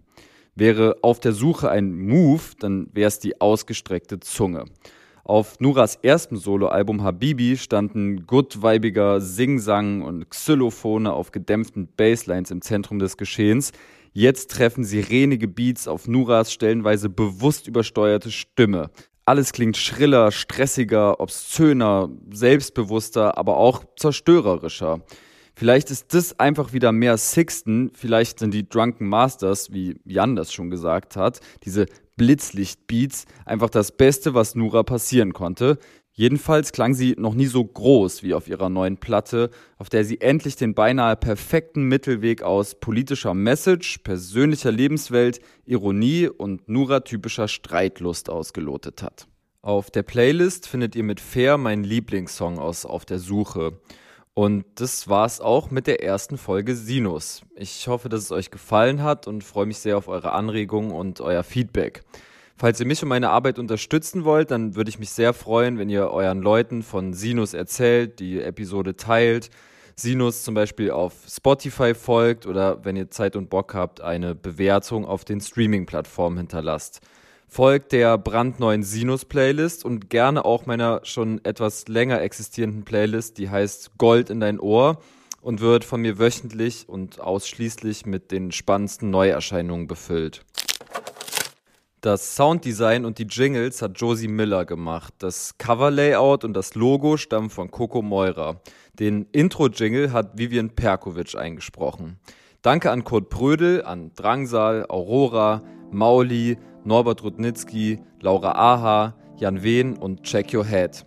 Wäre auf der Suche ein Move, dann wäre es die ausgestreckte Zunge. Auf Nuras erstem Soloalbum Habibi standen gutweibiger Singsang und Xylophone auf gedämpften Basslines im Zentrum des Geschehens. Jetzt treffen sirenige Beats auf Nuras stellenweise bewusst übersteuerte Stimme. Alles klingt schriller, stressiger, obszöner, selbstbewusster, aber auch zerstörerischer. Vielleicht ist das einfach wieder mehr Sixten, vielleicht sind die Drunken Masters, wie Jan das schon gesagt hat, diese Blitzlicht-Beats einfach das Beste, was Nura passieren konnte. Jedenfalls klang sie noch nie so groß wie auf ihrer neuen Platte, auf der sie endlich den beinahe perfekten Mittelweg aus politischer Message, persönlicher Lebenswelt, Ironie und Nura-typischer Streitlust ausgelotet hat. Auf der Playlist findet ihr mit Fair meinen Lieblingssong aus Auf der Suche. Und das war's auch mit der ersten Folge Sinus. Ich hoffe, dass es euch gefallen hat und freue mich sehr auf eure Anregungen und euer Feedback. Falls ihr mich und meine Arbeit unterstützen wollt, dann würde ich mich sehr freuen, wenn ihr euren Leuten von Sinus erzählt, die Episode teilt, Sinus zum Beispiel auf Spotify folgt oder wenn ihr Zeit und Bock habt, eine Bewertung auf den Streaming-Plattformen hinterlasst. Folgt der brandneuen Sinus-Playlist und gerne auch meiner schon etwas länger existierenden Playlist, die heißt Gold in dein Ohr und wird von mir wöchentlich und ausschließlich mit den spannendsten Neuerscheinungen befüllt. Das Sounddesign und die Jingles hat Josie Miller gemacht. Das Coverlayout und das Logo stammen von Coco Meurer. Den Intro-Jingle hat Vivian Perkovic eingesprochen. Danke an Kurt Prödel, an Drangsal, Aurora, Mauli, Norbert Rudnitzky, Laura Aha, Jan Wehn und Check Your Head.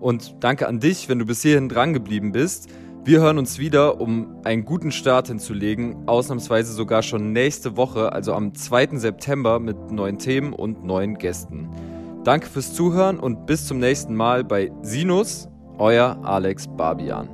Und danke an dich, wenn du bis hierhin drangeblieben bist. Wir hören uns wieder, um einen guten Start hinzulegen, ausnahmsweise sogar schon nächste Woche, also am 2. September mit neuen Themen und neuen Gästen. Danke fürs Zuhören und bis zum nächsten Mal bei Sinus, euer Alex Barbian.